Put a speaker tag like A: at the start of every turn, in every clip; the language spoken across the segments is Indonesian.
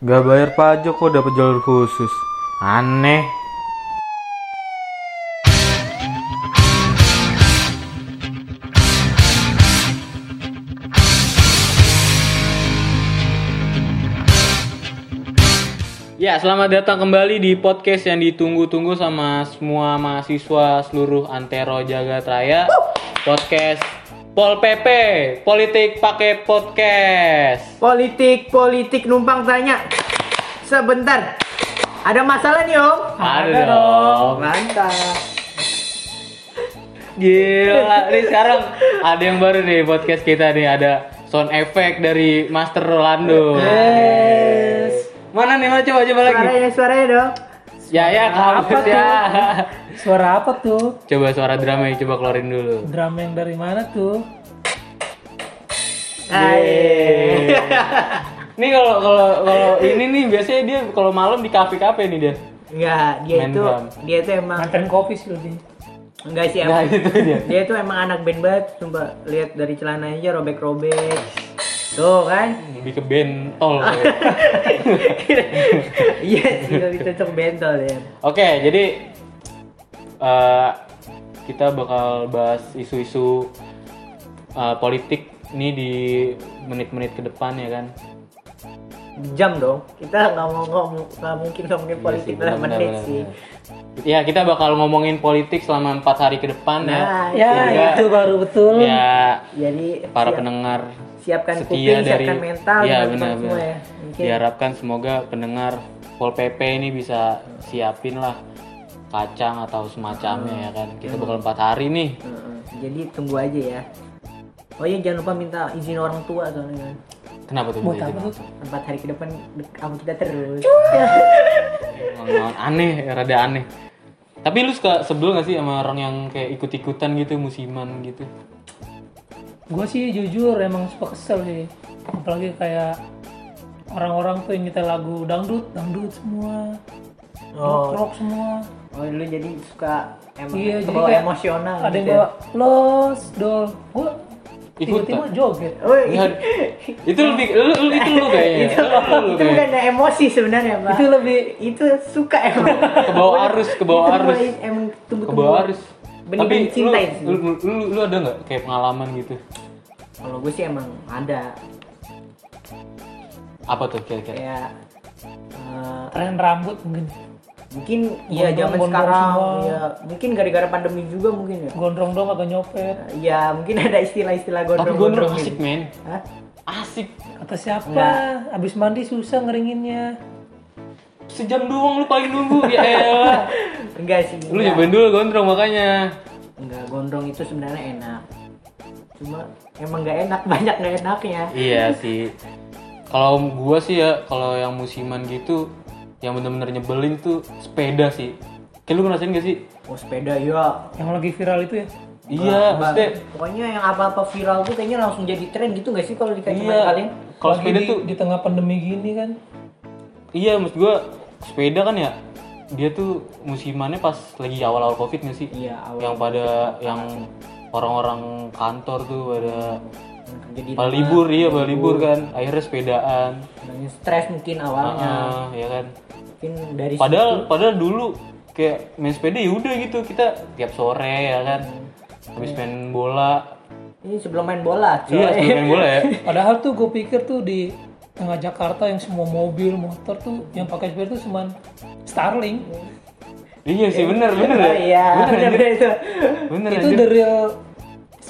A: Gak bayar pajak kok dapat jalur khusus. Aneh. Ya, selamat datang kembali di podcast yang ditunggu-tunggu sama semua mahasiswa seluruh Antero Jagat Raya. Podcast Pol PP, politik pakai podcast.
B: Politik, politik numpang tanya. Sebentar. Ada masalah nih, Om?
A: Ada dong.
B: Mantap.
A: Gila, nih sekarang ada yang baru nih podcast kita nih ada sound effect dari Master Rolando.
B: Yes.
A: Mana nih, mana coba coba lagi.
B: Suaranya, suaranya dong.
A: Ya ya kamu
C: tuh?
A: ya.
C: Suara apa tuh?
A: Coba suara drama yang coba keluarin dulu.
C: Drum yang dari mana tuh?
B: Hai.
A: Nih kalau kalau kalau ini nih biasanya dia kalau malam di kafe-kafe nih dia.
B: Enggak, dia
A: Main
B: itu
A: drum.
B: dia itu emang
C: Mantan kopi sih lebih.
B: enggak sih
A: Nah,
B: emang.
A: itu dia.
B: Dia itu emang anak band banget, coba lihat dari celananya aja robek-robek. Tuh kan?
A: Lebih ke bentol.
B: Iya, sih lebih cocok bentol ya.
A: Oke, jadi eh, kita bakal bahas isu-isu eh, politik nih di menit-menit ke depan ya kan.
B: Jam dong. Kita nggak mau nggak mungkin ngomongin politik
A: Iya sih,
B: dalam menit sih.
A: Ya kita bakal ngomongin politik selama empat hari ke depan
B: Nah,
A: ya.
C: Ya,
A: Sehingga,
C: itu baru betul.
A: Ya
B: Jadi
A: para
B: siap-
A: pendengar
B: siapkan
A: setia
B: kuping,
A: dari
B: siapkan mental,
A: ya benar
B: semua
A: benar.
B: ya. Mungkin
A: Diharapkan semoga pendengar Pol PP ini bisa siapin lah kacang atau semacamnya ya kan. Kita bakal empat hari nih.
B: Heeh, jadi tunggu aja ya. Oh iya jangan lupa minta izin orang tua soalnya kan.
A: Kenapa tuh?
C: Buat
A: Bu,
C: apa tuh?
B: Empat hari ke depan sama kita terus.
A: Emang aneh, rada aneh. Tapi lu suka sebel gak sih sama orang yang kayak ikut-ikutan gitu, musiman gitu?
C: Gue sih jujur emang suka kesel sih. Apalagi kayak orang-orang tuh yang nyetel lagu dangdut, dangdut semua.
B: Oh.
C: Rock, semua.
B: Oh lu jadi suka emang
C: Iya, jadi kayak
B: emosional
C: Ada yang
B: gitu. ya?
C: bawa los, dol. Gue
A: Ikutan.
C: tiba-tiba joget.
B: Oh,
A: Ya, itu lebih, lu, lu, itu lu kayaknya.
B: itu,
A: Lu,
B: itu bukan emosi sebenarnya pak.
C: Itu lebih
B: itu suka emang.
A: Ke bawah arus, ke bawah arus.
B: Emang tunggu
A: Ke bawah arus.
B: Benih
A: Tapi
B: cinta
A: lu, lu, lu, lu, lu ada nggak kayak pengalaman gitu?
B: Kalau gue sih emang ada
A: Apa tuh kira-kira?
B: kayak
C: tren rambut mungkin.
B: Mungkin ya
C: Gondrong,
B: zaman
C: gondrong
B: sekarang
C: semua.
B: ya mungkin gara-gara pandemi juga mungkin ya.
C: Gondrong dong agak nyopet.
B: Ya mungkin ada istilah-istilah
A: Tapi
B: gondrong
A: gondrong asik men.
B: Hah?
A: Asik.
C: Kata siapa? Abis mandi susah ngeringinnya.
A: Sejam doang lu paling nunggu ya elah.
B: Enggak sih.
A: Lu
B: enggak.
A: nyobain dulu gondrong makanya.
B: Enggak, gondrong itu sebenarnya enak. Cuma emang nggak enak, banyak nggak enaknya.
A: Iya sih. Kalau gua sih ya, kalau yang musiman gitu, yang bener-bener nyebelin tuh sepeda sih. Kayak lu ngerasain gak sih?
B: Oh sepeda ya.
C: Yang lagi viral itu ya.
A: Iya, maksudnya
B: Pokoknya yang apa-apa viral tuh kayaknya langsung jadi tren gitu nggak sih kalau di kacamata
A: iya.
B: kalian?
A: Kalau sepeda
C: di,
A: tuh,
C: di tengah pandemi gini kan.
A: iya maksud gua sepeda kan ya, dia tuh musimannya pas lagi awal-awal covid gak sih?
B: Iya, awal.
A: Yang pada, yang orang-orang kantor tuh pada
B: Jadi
A: pada libur, iya pada libur kan, akhirnya sepedaan.
B: stres mungkin awalnya.
A: Ah, ya kan.
B: Mungkin dari
A: Padahal padahal dulu kayak main sepeda ya udah gitu kita tiap sore ya kan. Habis main bola.
B: situ. ini sebelum main bola, coy.
A: Iya, sebelum main bola ya.
C: Padahal tuh gue pikir tuh di tengah Jakarta yang semua mobil, motor tuh yang pakai sepeda tuh cuman Starling.
A: Iya sih bener bener ya.
B: iya,
A: Bener,
B: bener,
A: anjir.
B: itu.
A: Bener
C: itu the real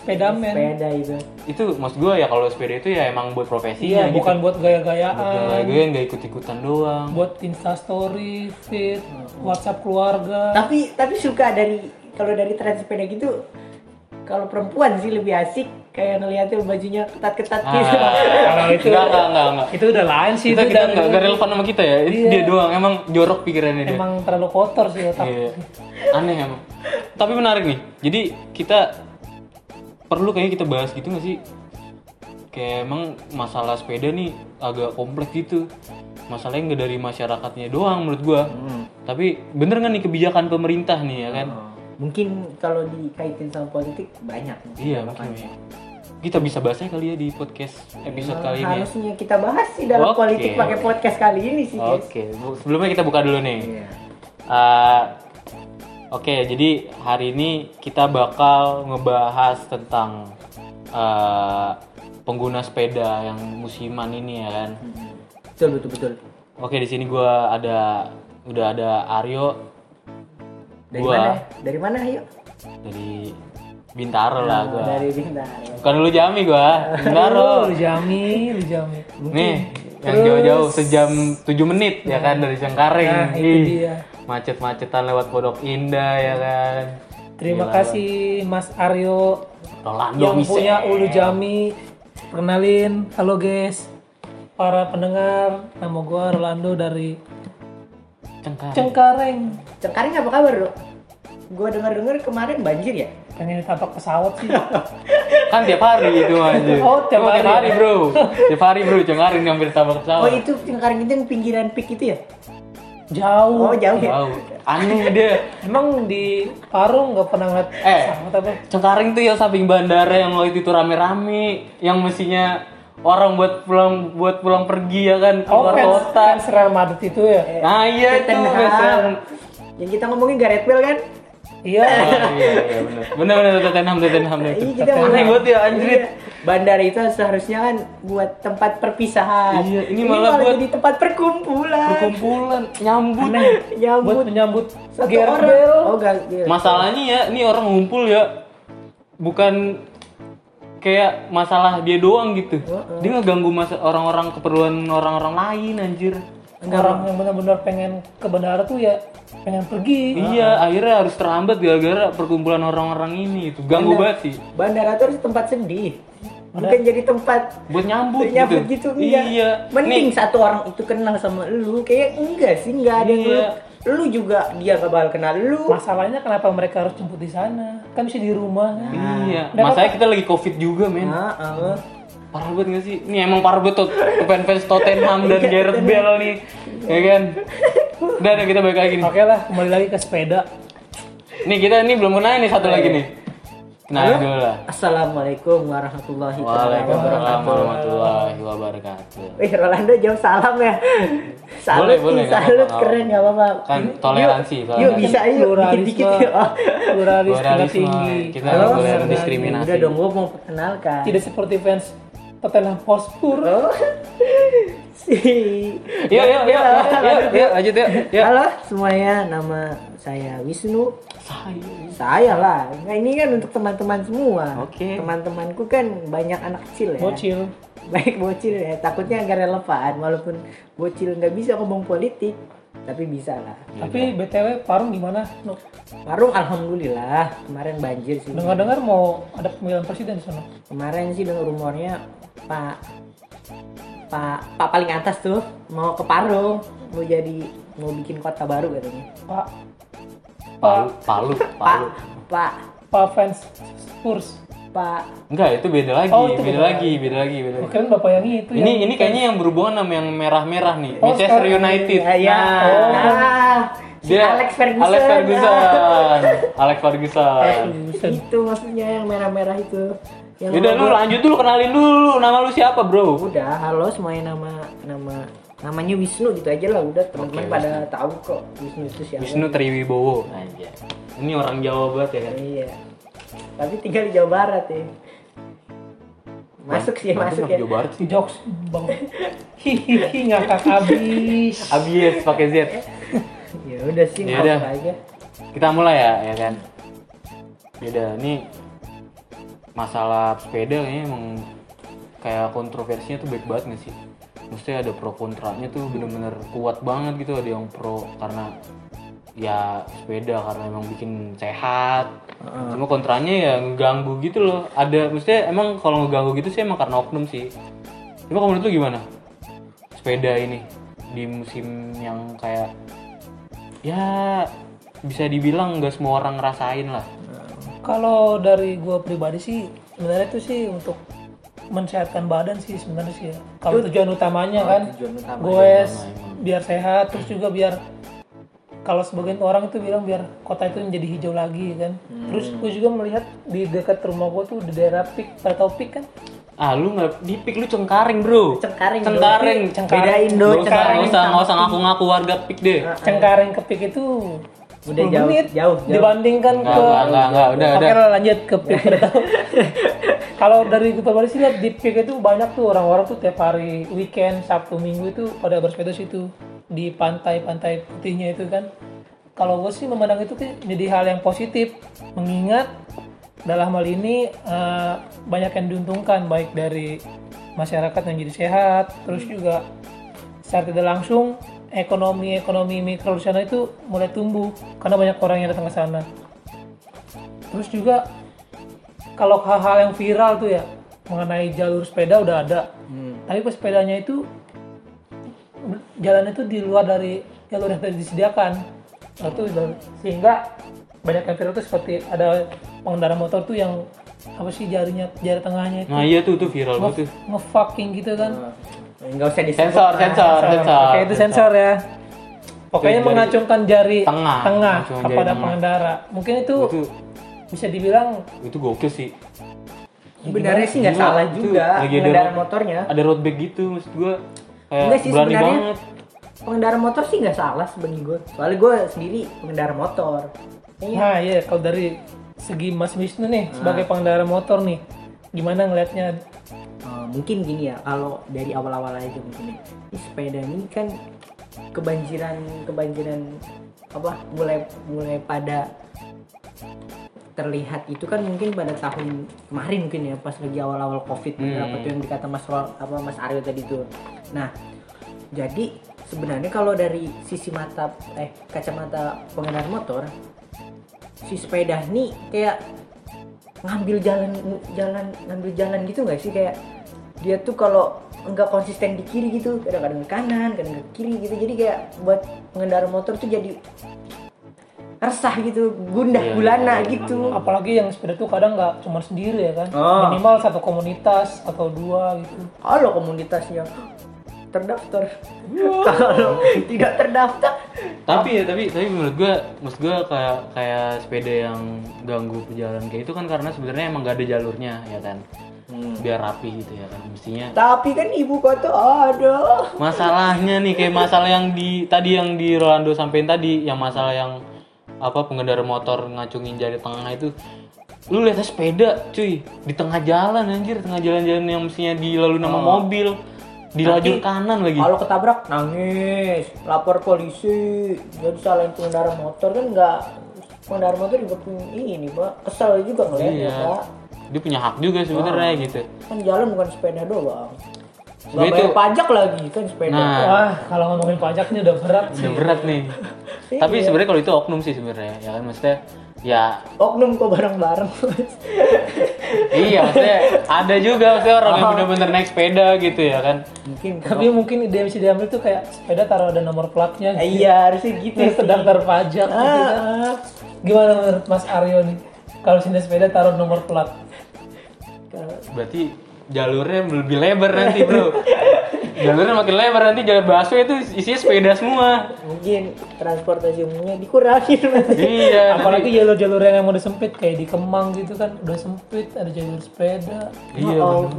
C: sepeda man.
B: Sepeda itu.
A: Itu maksud gua ya kalau sepeda itu ya emang buat profesi
C: Iya, bukan buat gaya-gayaan,
A: gue nggak ikut-ikutan doang.
C: buat instastory, feed, WhatsApp keluarga.
B: Tapi tapi suka dari kalau dari tren sepeda gitu kalau perempuan sih lebih asik kayak ngeliatin bajunya ketat-ketat
A: Ah,
B: gitu.
C: Kalau itu
A: enggak enggak enggak enggak.
C: itu udah lain sih
A: Kita
C: itu
A: kita enggak enggak relevan sama kita ya. Itu
C: Iya.
A: dia doang emang jorok pikirannya dia.
C: emang terlalu kotor sih otak.
A: Iya. Aneh emang. Tapi menarik nih. Jadi kita perlu kayaknya kita bahas gitu nggak sih? Kayak emang masalah sepeda nih agak kompleks gitu. Masalahnya nggak dari masyarakatnya doang menurut gua. Tapi bener nggak nih kebijakan pemerintah nih ya kan?
B: Oh, Mungkin kalau dikaitin sama politik banyak.
A: Iya mungkin. ya. kita bisa bahasnya kali ya di podcast episode kali ini. ya.
B: Harusnya kita bahas sih dalam
A: Oke.
B: politik pakai podcast kali ini sih.
A: Oke, bu- sebelumnya kita buka dulu nih.
B: Iya.
A: Eh, Oke, jadi hari ini kita bakal ngebahas tentang eh, pengguna sepeda yang musiman ini ya kan.
B: Betul betul betul.
A: Oke, di sini gua ada udah ada Aryo
B: Dari
A: Gua.
B: mana? Dari mana, ayo?
A: dari Bintaro lah gua.
B: Dari Bintaro.
A: Bukan dulu Jami gua, Bintaro.
C: Lu jami, lu jami.
A: Nih, yang jauh-jauh sejam 7 menit ya kan dari Cengkareng.
C: Nah, itu dia.
A: Macet-macetan lewat Pondok Indah ya kan.
C: Terima
A: Gila.
C: kasih Mas Aryo
A: Rolando
C: yang
A: Mise.
C: punya Ulu Jami. Kenalin, halo guys. Para pendengar, nama gua Rolando dari
A: Cengkareng.
C: Cengkareng.
B: Cengkareng apa kabar, Bro? Gua dengar-dengar kemarin banjir ya?
C: Pengen ditabrak pesawat sih.
A: Kan tiap hari itu aja.
C: Oh, tiap hari.
A: bro. tiap hari bro, Cengkareng hampir tabrak
B: Oh,
A: pesawat.
B: itu Cengkareng itu yang pinggiran pik itu ya?
C: Jauh.
B: Oh, jauh ya?
A: Wow, aneh dia.
C: Emang di Parung nggak pernah ngeliat
A: Eh.
C: apa?
A: Cengkareng tuh yang samping bandara yang waktu itu rame-rame, yang mestinya orang buat pulang buat pulang pergi ya kan
C: Oh,
A: keluar
C: fans,
A: kota.
C: fans Real Madrid itu ya?
A: Nah iya itu.
B: Yang kita ngomongin Gareth Bale kan?
C: Iya.
A: Oh, iya, iya benar. Benar benar Tottenham Tottenham.
B: Iya,
A: Tottenham.
B: kita
A: Aneh
B: ngomongin-
A: banget ya anjir.
B: Iya. Bandara itu seharusnya kan buat tempat perpisahan.
A: Iya, ini malah buat-
B: jadi tempat perkumpulan.
A: Perkumpulan nyambut.
C: Buat
B: Nyambut
C: menyambut
B: satu
C: Gareth
B: orang. Oh, gak. iya.
A: Masalahnya ya, ini orang ngumpul ya, bukan kayak masalah dia doang gitu.
B: Heeh.
A: Dia ngeganggu masa orang-orang keperluan orang-orang lain anjir.
C: Orang yang benar-benar pengen ke bandara tuh ya pengen pergi.
A: Iya, akhirnya harus terhambat gara-gara perkumpulan orang-orang ini itu. Ganggu banget sih.
B: Bandara itu harus tempat sedih. Bukan jadi tempat
A: Buat nyambut,
B: nyambut gitu, iya.
A: Iya.
B: Mending
A: Nih,
B: satu orang itu kenal sama lu, kayak enggak sih, enggak ada yang
A: Iya.
B: lu, lu juga dia gak bakal kenal lu.
C: Masalahnya kenapa mereka harus jemput di sana? Kan bisa di rumah. kan?
A: iya. Masalahnya kita lagi covid juga men.
B: Nah, ah.
A: Parah banget gak sih? Ini emang parah banget tot- fans-fans Tottenham dan Gareth Bale nih. Ya kan? Udah, udah kita balik lagi nih.
C: Oke lah, kembali lagi ke sepeda.
A: Nih kita ini belum kenal nih satu lagi nih. Kenalin dulu lah.
B: Assalamualaikum warahmatullahi
A: Waalaikumsalam
B: wabarakatuh.
A: warahmatullahi wabarakatuh.
B: Wih, Rolando jauh salam ya. Salut,
A: Boleh, boleh,
B: salut keren nggak apa-apa.
A: Kan
B: Yuk,
A: toleransi,
B: Yuk,
A: toleransi.
B: bisa yuk,
C: Pluralisme.
B: dikit-dikit. Oh.
A: Pluralisme.
C: tinggi.
A: Kita
B: Halo,
A: nggak boleh diskriminasi.
B: Udah dong, gua mau perkenalkan.
C: Tidak seperti fans Tottenham Hotspur.
B: Oh. si.
A: Yuk, yuk, yuk, yuk, yuk, lanjut yuk. Yuk.
B: Halo semuanya, nama saya Wisnu.
A: Saya.
B: Saya lah. Nah, ini kan untuk teman-teman semua.
A: Oke.
B: Teman-temanku kan banyak anak kecil ya.
C: Bocil.
B: Baik bocil ya. Takutnya agak relevan walaupun bocil nggak bisa ngomong politik, tapi bisa lah.
C: Tapi BTW Parung gimana? No.
B: Warung alhamdulillah kemarin banjir sih.
C: Dengar-dengar mau ada pemilihan presiden di sana.
B: Kemarin sih dengar rumornya Pak Pak Pak paling atas tuh mau ke Parung mau jadi mau bikin kota baru katanya.
C: Pak
A: Palu, palu,
B: Pak
A: palu.
B: Pak
C: Pak fans Spurs.
B: Pak
A: Enggak, itu beda lagi,
C: Oh, itu
A: beda
C: beda
A: lagi, beda lagi, beda lagi.
C: Keren bapak yang itu
A: Ini
C: yang
A: ini kayaknya yang berhubungan sama yang merah-merah nih,
C: Oh,
A: Manchester
C: sekarang.
A: United.
B: ya, ya.
A: Nah,
B: Nah, si
A: dia
B: Alex Ferguson.
A: Alex Ferguson. Alex Ferguson.
C: Ferguson.
B: itu maksudnya yang merah-merah itu. Yang
A: Udah lu lanjut dulu kenalin dulu nama lu siapa, Bro?
B: Udah, halo semuanya nama nama namanya Wisnu gitu aja lah udah teman-teman
A: Oke,
B: pada tahu kok Wisnu itu siapa.
A: Wisnu Triwibowo. Anjay. Ini orang Jawa banget ya kan.
B: Iya. Tapi tinggal di Jawa Barat ya. Masuk sih, masuk ya.
A: Jawa Barat sih.
C: Jokes bang. Hihihi ngakak abis.
A: Abis pakai Z.
B: Ya udah sih,
A: Ya
B: masuk
A: udah.
B: aja.
A: Kita mulai ya, ya kan. Beda nih masalah sepeda kayaknya emang kayak kontroversinya tuh baik banget gak sih? Mesti ada pro kontranya tuh bener-bener kuat banget gitu ada yang pro karena ya sepeda karena emang bikin sehat. Cuma kontranya ya ngeganggu gitu loh. Ada mestinya emang kalau ngeganggu gitu sih emang karena oknum sih. Cuma kalau menurut lu gimana? Sepeda ini di musim yang kayak ya bisa dibilang nggak semua orang ngerasain lah
C: Kalau dari gua pribadi sih sebenarnya itu sih untuk mensehatkan badan sih sebenarnya sih ya. Kalau tujuan utamanya kan
B: tujuan utama.
C: gue biar sehat terus juga biar kalau sebagian orang itu bilang biar kota itu menjadi hijau lagi kan terus gue juga melihat di dekat rumah gue tuh di daerah pik atau pik kan
A: Ah lu nggak di pik lu cengkaring bro.
B: Cengkaring, bro.
A: Cengkaring.
C: Cengkaring.
B: Bedain dong, cengkaring
A: nggak usah nggak usah
B: sama
A: ngaku-ngaku warga pik deh.
C: cengkareng ke pik itu
B: Udah
C: 10
B: jauh,
C: menit
B: jauh, jauh.
C: dibandingkan
A: Enggak,
C: ke
A: enggak, enggak, enggak, udah, udah.
C: lanjut ke pik kalau dari kita balik sih lihat di pik itu banyak tuh orang-orang tuh tiap hari weekend sabtu minggu itu pada bersepeda situ di pantai-pantai putihnya itu kan kalau gue sih memandang itu kan jadi hal yang positif mengingat dalam hal ini eh, banyak yang diuntungkan baik dari masyarakat yang jadi sehat terus juga secara tidak langsung ekonomi ekonomi mikro di sana itu mulai tumbuh karena banyak orang yang datang ke sana. Terus juga kalau hal-hal yang viral tuh ya mengenai jalur sepeda udah ada. Tapi pas sepedanya itu jalan itu di luar dari jalur yang sudah disediakan. Itu sehingga banyak yang viral tuh seperti ada pengendara motor tuh yang apa sih jarinya jari tengahnya itu.
A: Nah iya tuh tuh viral banget tuh.
C: nge-fucking gitu kan
B: Enggak usah disebut.
A: Sensor, sensor, sensor.
C: Oke itu sensor ya. Pokoknya
A: Jari-
C: mengacungkan jari
A: Tengah,
C: tengah
A: mengacungkan jari
C: kepada
A: tengah.
C: pengendara. Mungkin itu
A: Itu
C: bisa dibilang
A: itu gokil sih.
B: Sebenarnya sih nggak salah
A: itu
B: juga
A: lagi ada
B: pengendara
A: road-
B: motornya.
A: Ada road bike gitu maksud gua. Kayak
B: Enggak sih,
A: berani
B: sebenarnya.
A: banget.
B: Pengendara motor sih nggak salah sebenarnya gue. Soalnya gue sendiri pengendara motor. Iya.
C: Nah iya kalau dari segi Mas Wisnu nih
A: Nah.
C: sebagai pengendara motor nih gimana ngelihatnya
B: mungkin gini ya kalau dari awal-awal aja mungkin ya. Ini sepeda ini kan kebanjiran kebanjiran apa mulai mulai pada terlihat itu kan mungkin pada tahun kemarin mungkin ya pas lagi awal-awal covid
A: Hmm.
B: berapa tuh yang dikata Mas Wal- apa Mas Aryo tadi tuh. Nah jadi sebenarnya kalau dari sisi mata eh kacamata pengendara motor si sepeda ini kayak ngambil jalan jalan ngambil jalan gitu nggak sih kayak dia tuh kalau nggak konsisten di kiri gitu kadang-kadang ke kanan kadang ke kiri gitu. Jadi kayak buat pengendara motor tuh jadi resah gitu gundah
A: Iya,
B: gulana
A: iya,
B: gitu.
C: Apalagi yang sepeda tuh kadang nggak cuma sendiri ya kan?
B: Oh.
C: minimal satu komunitas atau dua gitu.
B: Kalau komunitasnya terdaftar. Kalau tidak terdaftar.
A: Tapi ya tapi tapi menurut gua maksud gua kayak kayak sepeda yang ganggu pejalan kayak itu kan karena sebenarnya emang gak ada jalurnya ya kan. Biar rapi gitu ya kan mestinya.
B: tapi kan ibu kota ada.
A: Masalahnya nih kayak masalah yang di tadi yang di Rolando sampein tadi yang masalah yang apa pengendara motor ngacungin jari tengah itu. Lu lihat sepeda cuy. Di tengah jalan anjir. Tengah jalan-jalan yang mestinya dilalui nama mobil. Di lajur kanan lagi.
B: Kalau ketabrak nangis, lapor polisi. Jadi salahin pengendara motor. Kan nggak pengendara motor juga punya ini pak, kesel juga ngeliatnya
A: Iya.
B: pak.
A: Dia punya hak juga sebenarnya gitu
B: Kan jalan bukan sepeda doang.
A: Sebenarnya
B: bayar
A: itu-
B: pajak lagi kan sepeda.
A: Nah.
C: wah kalau ngomongin pajaknya udah berat sih
A: udah berat nih tapi sebenarnya kalau itu oknum sih sebenarnya ya kan maksudnya ya
B: Oknum kok bareng-bareng.
A: iya maksudnya ada juga maksudnya orang yang bener-bener naik sepeda gitu ya kan
B: Mungkin.
C: tapi mungkin ide yang bisa diambil tuh kayak sepeda taruh ada nomor platnya
B: Eh,
C: gitu.
B: iya harusnya gitu.
C: Terus
B: sih.
C: terdaftar pajak gitu kan.
B: Ah,
C: Gimana menurut Mas Aryo nih? Kalau sini sepeda taruh nomor plat.
B: Kalau-
A: berarti jalurnya lebih lebar nanti bro jalurnya makin lebar nanti jalur busway itu isinya sepeda semua
B: mungkin transportasi umumnya dikurangin.
A: iya
C: Apalagi jalur-jalur yang udah sempit kayak di Kemang gitu kan udah sempit ada jalur sepeda.
A: iya
B: ya Allah,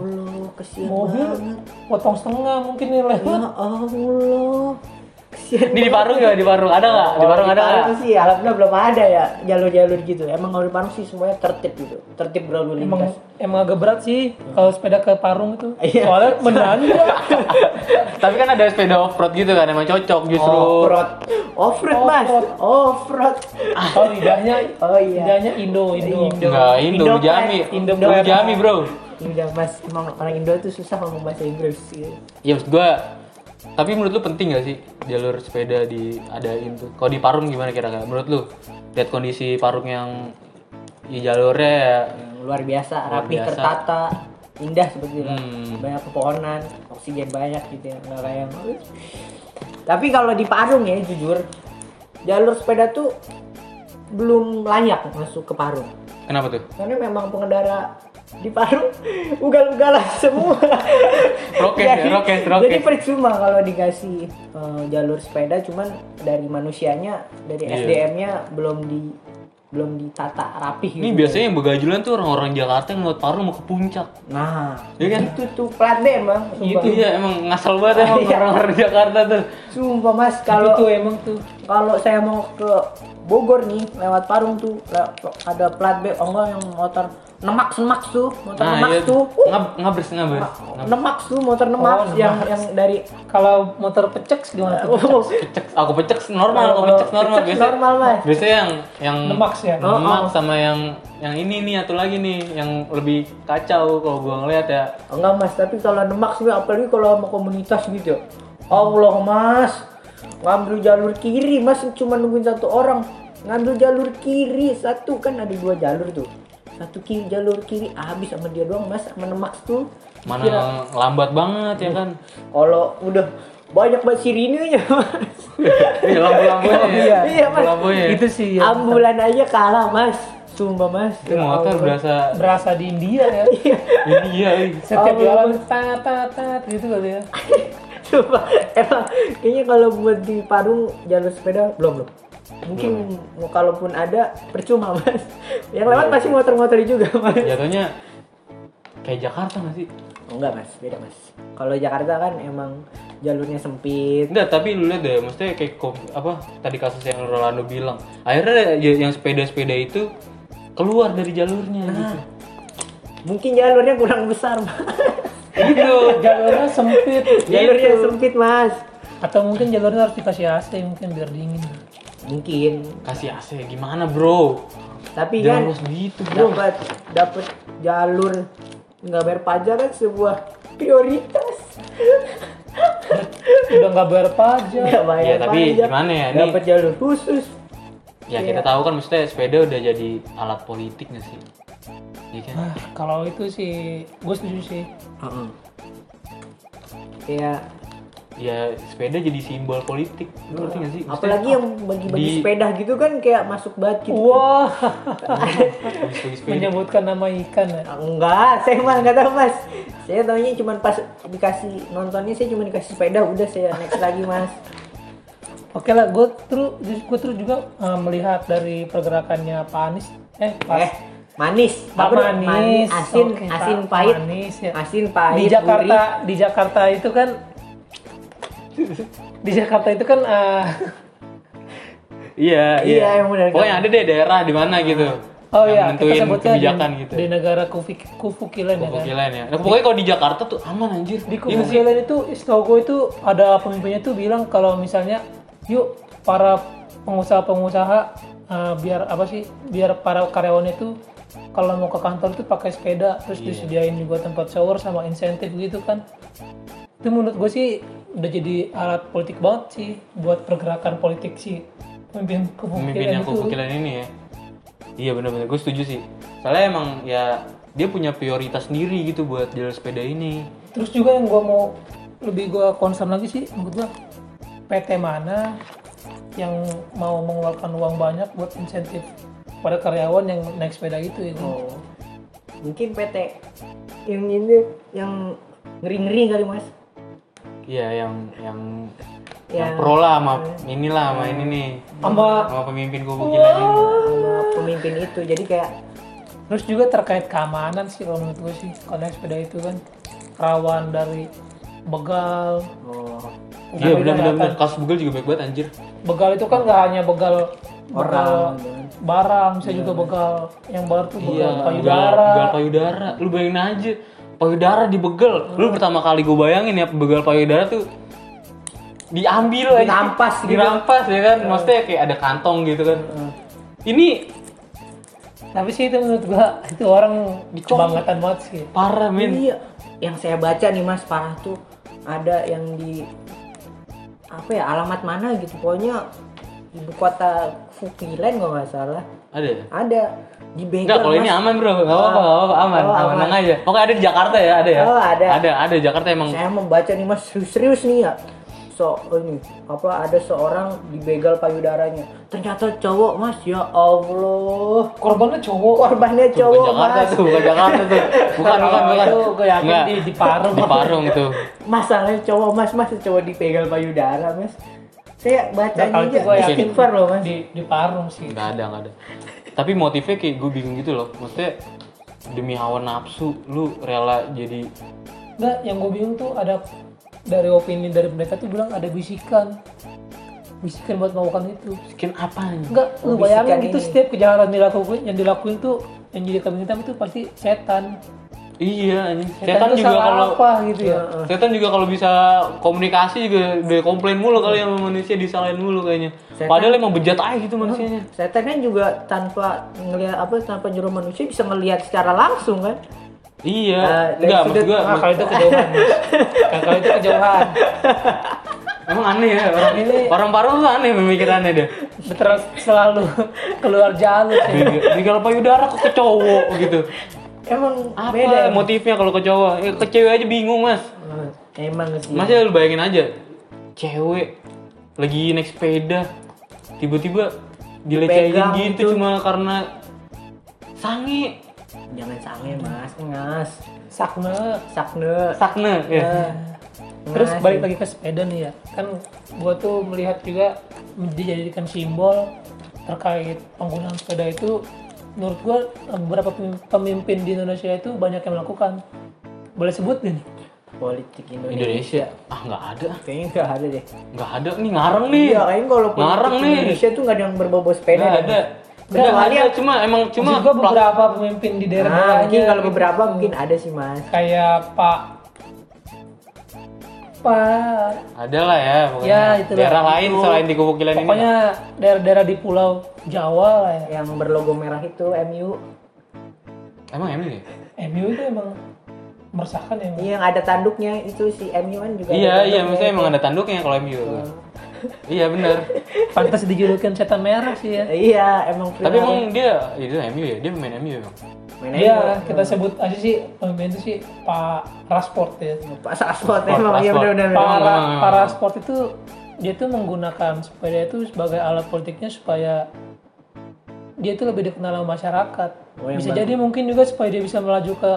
B: kesian
C: Mobil
B: banget.
C: potong setengah mungkin nih lewat.
B: Ya Allah. Kesian
A: ini di Parung nggak di Parung ada nggak di Parung ada nggak
B: Parung sih alhamdulillah belum ada ya jalur-jalur gitu. Emang kalau di Parung sih semuanya tertib gitu. Tertib berlalu
C: Emang
B: lintas.
C: emang agak berat sih kalau sepeda ke Parung itu.
B: Iya.
C: Soalnya menanjak.
A: tapi kan ada sepeda off road gitu kan emang cocok justru
B: Off-road. Off-road, Mas.
C: Off-road.
B: Off-road.
C: Oh lidahnya
B: Oh iya.
C: lidahnya Indo Indo.
A: nggak Indo
B: Indo
A: Jami
B: Indo
A: Jami bro
B: Udah Mas, emang orang Indo tuh susah ngomong bahasa Inggris gitu.
A: ya maksud gua tapi menurut lu penting gak sih jalur sepeda diadain tuh kalau di Parung gimana kira-kira menurut lu lihat kondisi Parung yang di jalurnya ya
B: luar biasa, rapi,
A: biasa.
B: tertata, indah seperti itu.
A: Hmm.
B: Banyak pepohonan, oksigen banyak gitu ya. Nggak kayak yang Tapi kalau di Parung ya jujur, jalur sepeda tuh belum layak masuk ke Parung.
A: kenapa tuh
B: Karena memang pengendara di Parung ugal-ugalan semua.
A: Rokes ya, rokes, rokes.
B: Jadi percuma kalau dikasih eh, jalur sepeda cuman dari manusianya, dari
A: Iya.
B: SDM-nya belum di belum ditata rapi
A: Ini
B: gitu.
A: biasanya yang begajulan tuh orang-orang Jakarta yang lewat Parung mau ke puncak.
B: Nah,
A: Iya kan?
B: itu tuh plat D emang.
A: Itu iya emang ngasal banget emang
B: Iya.
A: orang-orang Jakarta tuh.
B: Sumpah Mas,
C: kalau tuh emang tuh
B: kalau saya mau ke Bogor nih lewat Parung tuh ada plat B oh enggak yang motor nemak semak tuh motor
A: Nah,
B: nemak
A: iya
B: tuh Uh,
A: ngab ngabres ngabres.
B: nemak tuh motor nemak
C: Oh,
B: yang
C: nemak.
B: yang dari
C: kalau motor pecek gimana tuh?
B: oh,
A: Pecek, aku pecek normal, aku
B: Oh,
A: pecek normal
B: pecek
A: biasanya.
B: normal.
A: Biasanya yang yang
C: Nemaks ya?
B: Oh,
A: Nemak
B: oh.
A: sama yang yang ini nih atau lagi nih yang lebih kacau kalau gua ngeliat ya.
B: enggak Mas tapi kalau nemak sih apalagi kalau sama komunitas gitu Allah Mas ngambil jalur kiri Mas cuma nungguin satu orang ngambil jalur kiri satu kan ada dua jalur tuh satu kiri jalur kiri habis sama dia doang Mas sama nemak tuh
A: Mana
B: Kira-
A: lambat banget ya kan.
B: kalau udah banyak banget sirine Mas
A: Iya lampu-lampunya. ya.
B: Iya, iya, Mas.
A: Lampu-lampunya.
C: Itu sih ya.
B: ambulan aja kalah Mas sumpah Mas
A: Itu motor berasa
C: berasa di India ya.
A: ini iya. iya.
C: Setiap
B: Oh,
C: jalan tat tat tat gitu kali ya.
B: Sumpah, emang kayaknya kalau buat di Parung jalur sepeda belum belum. Mungkin kalaupun ada percuma mas. Yang lewat pasti motor-motor juga mas.
A: Jatuhnya kayak Jakarta nggak sih?
B: Oh, enggak mas, beda mas. Kalau Jakarta kan emang jalurnya sempit.
A: Enggak, tapi lu lihat deh, maksudnya kayak kom- apa tadi kasus yang Rolando bilang. Akhirnya ya- yang sepeda-sepeda itu keluar dari jalurnya gitu.
B: Mungkin jalurnya kurang besar mas.
A: Gitu.
C: Jalurnya sempit.
B: jalurnya
A: Gitu.
B: sempit mas.
C: Atau mungkin jalurnya harus dikasih AC mungkin biar dingin.
B: Mungkin.
A: Kasih AC gimana, Bro?
B: Tapi
A: Jangan
B: kan
A: begitu, Bro.
B: dapat dapat jalur nggak bayar pajak kan sebuah prioritas.
C: Udah nggak bayar pajak.
B: Nggak bayar
A: Ya, tapi
B: pajak.
A: gimana ya, ini-
B: Dapat jalur khusus.
A: Ya kita tahu kan maksudnya sepeda udah jadi alat politik nggak sih? Iya kan?
C: Ah, kalau itu sih gue setuju sih.
B: Kayak
A: Ya sepeda jadi simbol politik. Lu ngerti nggak sih? Maksudnya
B: apalagi yang bagi-bagi
A: di-
B: sepeda gitu kan kayak masuk banget gitu.
C: Wah,
A: sepeda.
C: menyebutkan nama ikan ya.
B: Enggak, saya mah enggak tahu mas. Saya tahunya cuma pas dikasih nontonnya saya cuma dikasih sepeda udah saya next lagi mas.
C: Oke lah, gue terus gue terus juga eh, melihat dari pergerakannya Pak Anies. Eh, Pak
B: Eh, manis.
C: Pak
B: Apa tuh?
C: Manis,
B: asin,
C: Oke,
B: asin
C: Pak
B: pahit.
C: Manis, ya.
B: Asin pahit.
C: di Jakarta di Jakarta itu kan di Jakarta itu kan eh,
A: Iya,
B: Iya, yang benar.
A: Pokoknya ada deh daerah di mana gitu.
C: oh
A: yang
C: ya kita sebutnya
A: kebijakan
C: di,
A: gitu.
C: di negara Kufu- Kufukilen ya kan
A: Kufukilan ya. Nah, pokoknya kalau di Jakarta tuh aman anjir.
C: di
A: Iya?
C: Kufukilen itu setahu itu ada pemimpinnya tuh bilang kalau misalnya yuk para pengusaha-pengusaha eh, biar apa sih biar para karyawan itu kalau mau ke kantor itu pakai sepeda terus
A: Iya.
C: disediain juga tempat shower sama insentif gitu kan itu menurut gue sih udah jadi alat politik banget sih buat pergerakan politik si pemimpin
A: Pemimpin
C: Kufukilen
A: yang Kufukilan ini ya. Iya benar-benar gue setuju sih. Soalnya emang ya dia punya prioritas sendiri gitu buat jalur sepeda ini.
C: Terus juga yang gua mau lebih gua concern lagi sih menurut gua PT mana yang mau mengeluarkan uang banyak buat insentif pada karyawan yang naik sepeda itu ya kan?
B: Oh. Mungkin PT yang ini yang ngeri-ngeri kali mas.
A: Iya yang yang
B: Yang-
A: yang pro lah sama inilah sama ini nih.
C: Sama
A: Sama pemimpin Kufukilan ini.
B: Sama pemimpin itu jadi kayak
C: terus juga terkait keamanan sih kalau menurut gua sih kalau naik sepeda itu kan rawan dari begal.
B: oh
A: Iya benar benar. Kasus begal juga baik banget anjir.
C: Begal itu kan nggak hanya begal begal
B: Orang.
C: barang, bisa juga begal yang baru tuh
A: Iya,
C: begal
A: begal,
C: payudara.
A: begal payudara. Lu bayangin aja, payudara dibegal. Lu pertama kali gue bayangin ya begal payudara tuh diambil aja.
B: Dirampas gitu.
A: Dirampas ya kan. Maksudnya kayak ada kantong gitu kan. Ini
C: Tapi sih itu menurut gua itu orang kebangetan banget sih.
A: parah men.
B: Iya, yang saya baca nih Mas parah tuh ada yang di apa ya alamat mana gitu pokoknya ibu kota Fukilen kalau nggak salah
A: Ada ya?
B: ada di begal
A: Enggak, kalau ini aman bro, nggak apa-apa, nggak apa-apa, aman,
B: Oh,
A: aman,
B: aman.
A: tenang aja. Pokoknya ada di Jakarta ya, ada ya?
B: Oh, ada.
A: Ada, ada Jakarta emang.
B: saya membaca nih Mas serius, serius nih ya so ini apa ada seorang dibegal payudaranya ternyata cowok mas ya Allah
C: korbannya cowok
B: korbannya
A: Bukan
B: cowok
A: Jakarta
B: mas
A: tuh, bukan Jakarta tuh. Bukan, bukan, bukan.
C: itu gue yakin
A: Enggak.
C: di, di Parung
A: Di Parung itu.
B: masalahnya cowok mas mas cowok dipegal payudara mas saya
C: Nah, itu
B: aja
C: gue yakin
B: loh mas
C: di, di Parung sih
A: Enggak ada, enggak ada. Tapi motifnya kayak gue bingung gitu loh. Maksudnya demi hawa nafsu lu rela jadi
C: Enggak, yang gue bingung tuh ada dari opini dari mereka tuh bilang ada bisikan bisikan buat melakukan itu
A: bikin apa
C: enggak lu
B: Oh,
C: bayangin
B: bisikan
C: gitu
B: ini.
C: setiap kejahatan dilakuin yang dilakuin tuh yang jadi kambing hitam itu pasti setan
A: Iya, anjing.
C: setan,
A: setan juga kalau
C: apa gitu ya
A: setan juga kalau bisa komunikasi juga udah komplain mulu kali sama manusia disalahin mulu kayaknya.
B: Setan-
A: Padahal emang bejat aja gitu manusianya.
B: setan kan juga tanpa ngelihat apa tanpa nyuruh manusia bisa ngelihat secara langsung kan
A: Iya,
B: Ah, dari
A: enggak maksud gua
C: nah, kalau itu kejauhan. Nah, kalau itu kejauhan
A: emang aneh ya orang
C: Ini-
A: orang Parung tuh aneh pemikirannya dia.
C: betul selalu keluar jalur sih
A: Begal payudara kok ke cowok gitu.
B: Emang
A: Apa
B: beda emang.
A: motifnya kalau ke cowok? Eh, ke cewek aja bingung, Mas.
B: emang sih
A: Mas ya lu bayangin aja, cewek lagi naik sepeda, tiba-tiba dilecehin
B: Dipegang
A: gitu,
B: gitu.
A: cuma karena sange,
B: jangan sange mas ngas
C: sakna
B: sakne
A: sakne ya.
B: Eh,
C: terus balik lagi ke sepeda nih ya kan gua tuh melihat juga dijadikan simbol terkait penggunaan sepeda itu menurut gua beberapa pem- pemimpin di Indonesia itu banyak yang melakukan. Boleh sebut nih?
B: Politik Indonesia,
A: Indonesia, ah nggak ada,
B: kayaknya nggak ada deh.
A: Nggak ada nih ngarang nih,
B: iya kayaknya kalau politik
A: ngarang nih,
B: Indonesia tuh nggak ada yang berbau sepeda
A: nggak ada,
B: nggak kali
A: ada, cuma emang cuma plak-
C: beberapa pemimpin di
B: Nah,
C: daerah-daerahnya
B: mungkin kalau
C: gitu.
B: beberapa mungkin ada sih mas.
C: Kayak Pak Pak
A: ada lah ya, pokoknya.
C: Ya, itulah.
A: daerah lain
B: Itu.
A: selain di kubu kilan ini.
C: pokoknya daerah-daerah di Pulau Jawa lah ya
B: yang berlogo merah itu MU
A: Emang emang ya?
C: MU itu emang meresahkan ya?
B: Iya, yang ada tanduknya itu si MU kan juga
A: Iya iya, maksudnya
B: itu.
A: emang ada tanduknya kalau MU. Iya benar.
C: pantas dijulukin setan merah sih ya
B: Iya, emang
A: Tapi emang dia itu MU ya, dia pemain MU emang.
B: main
C: Iya,
B: MU.
C: kita sebut aja sih pemimpin itu sih Pak Rasport ya.
B: Pak
A: Rasport,
B: emang iya
A: Rasport.
B: benar-benar.
C: Pak. Ra- Pak Rasport itu dia tuh menggunakan sepeda itu sebagai alat politiknya supaya dia itu lebih dikenal sama masyarakat.
B: Oh,
C: bisa jadi mungkin juga supaya dia bisa melaju ke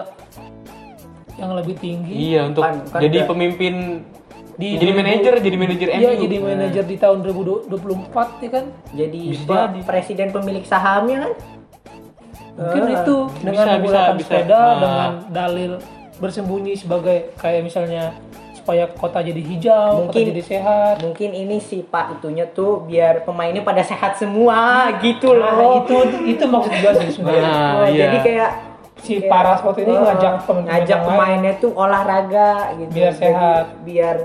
C: yang lebih tinggi.
A: Iya untuk
B: Kan- kan
A: jadi
B: udah-
A: pemimpin
C: Di
A: jadi
C: 2000
A: manajer, jadi manajer MU.
C: Iya, jadi manajer di tahun 2024 ya kan.
B: Jadi
A: Bisa jadi.
B: presiden pemilik sahamnya kan?
C: Mungkin
B: Ah,
C: itu dengan
A: bisa,
C: menggunakan
A: bisa.
C: sepeda
A: Nah.
C: dengan dalil bersembunyi sebagai kayak misalnya supaya kota jadi hijau, kota
B: Mungkin-
C: jadi sehat.
B: Mungkin ini si Pak itunya tuh biar pemainnya pada sehat semua gitu
C: Nah,
B: loh.
C: itu itu maksud gue sih sebenarnya.
A: Nah,
B: Oh,
A: iya.
B: Jadi kayak
C: si
B: kayak-
C: para sport ini
B: Oh,
C: ngajak pemain
B: ngajak pemainnya tuh olahraga gitu.
C: Biar
B: Jadi
C: sehat.
B: biar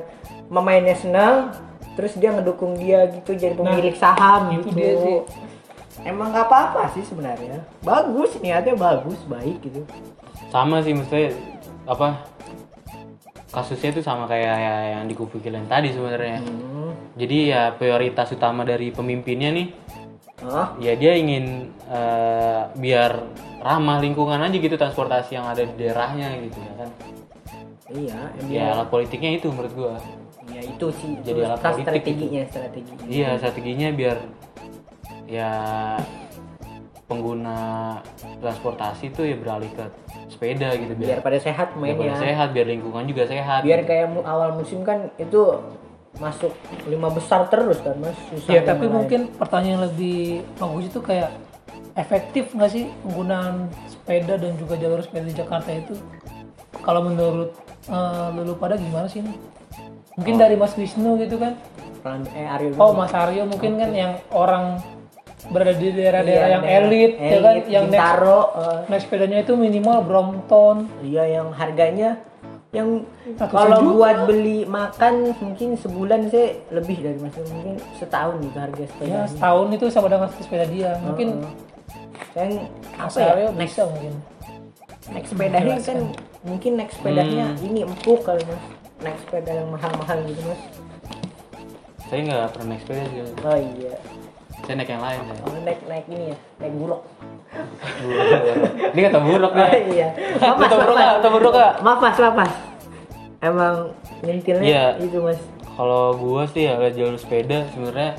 B: pemainnya senang terus dia ngedukung dia gitu jadi pemilik saham
C: itu
B: gitu.
C: dia sih.
B: Emang nggak apa-apa sih sebenarnya. Bagus niatnya bagus, baik gitu.
A: Sama sih maksudnya apa kasusnya itu sama kayak yang di kubu kilan tadi sebenarnya.
B: Hmm.
A: Jadi ya prioritas utama dari pemimpinnya nih
B: Oh,
A: ya dia ingin eh, biar ramah lingkungan aja gitu transportasi yang ada di daerahnya gitu ya kan.
B: iya,
A: Ya alat politiknya itu menurut gua.
B: Ya itu sih
A: Jadi
B: itu
A: alat politik
B: strateginya, strateginya.
A: Iya strateginya biar ya pengguna transportasi tuh ya beralih ke sepeda gitu
B: Biar
A: biar
B: pada sehat
A: biar pada
B: mainnya.
A: sehat biar lingkungan juga sehat.
B: Biar kayak mu- awal musim kan itu masuk lima besar terus kan mas. Susah
C: Ya
B: yang
C: tapi
B: lain.
C: mungkin pertanyaan lebih bagus itu kayak efektif nggak sih penggunaan sepeda dan juga jalur sepeda di Jakarta itu? Kalau menurut eh, lulu pada gimana sih? ini? Mungkin dari Mas Wisnu gitu kan?
B: Eh Aryo
C: Oh Mas Aryo mungkin kan yang orang berada di daerah-daerah
B: Iya,
C: yang elit, ya kan? Yang naik,
B: Bintaro, eh,
C: naik sepedanya itu minimal Brompton.
B: iya yang harganya yang kalau buat beli makan mungkin sebulan sih lebih dari mas mungkin setahun gitu harga sepeda.
C: Ya setahun itu sama dengan sepeda dia. Mungkin
B: Kan
C: Mas
B: apa ya? Next
C: bisa mungkin.
B: naik sepedanya kan mungkin naik sepedanya ini empuk kali mas. Naik sepeda yang mahal-mahal gitu mas.
A: Saya nggak pernah naik sepeda sih.
B: Oh iya.
A: Saya naik yang lain saya.
B: Oh, naik naik ini ya, naik bulog.
A: Ini kata buruk
B: Oh,
A: nih.
B: iya. Maaf mas,
A: buruk
B: mas.
A: Kata buruk nggak?
B: Maaf mas, maaf mas. Emang nyentilnya
A: Iya.
B: itu mas.
A: kalau gua sih ya jalur sepeda sebenarnya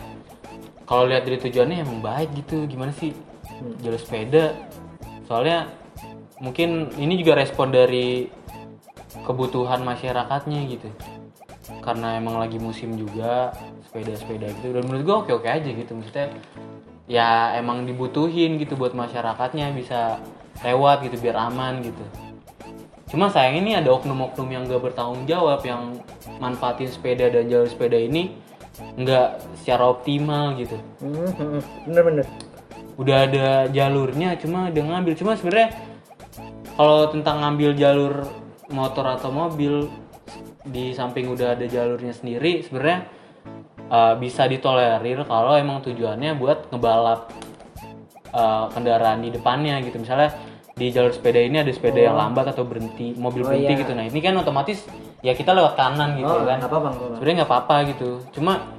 A: kalau lihat dari tujuannya emang baik gitu gimana sih jalur sepeda soalnya mungkin ini juga respon dari kebutuhan masyarakatnya gitu. Karena emang lagi musim juga sepeda-sepeda gitu. Dan menurut gua oke-oke aja gitu. Maksudnya ya emang dibutuhin gitu buat masyarakatnya bisa lewat gitu biar aman gitu. Cuma sayang ini ada oknum-oknum yang gak bertanggung jawab yang manfaatin sepeda dan jalur sepeda ini nggak secara optimal gitu.
B: Bener-bener.
A: udah ada jalurnya cuma dia ngambil. Cuma sebenarnya kalau tentang ngambil jalur motor atau mobil di samping udah ada jalurnya sendiri sebenarnya uh, bisa ditolerir kalau emang tujuannya buat ngebalap uh, kendaraan di depannya gitu. Misalnya di jalur sepeda ini ada sepeda yang lambat atau berhenti mobil
B: Oh,
A: berhenti
B: iya.
A: gitu. Nah ini kan otomatis ya kita lewat kanan gitu
B: Oh,
A: kan. sebenarnya nggak apa-apa gitu. Cuma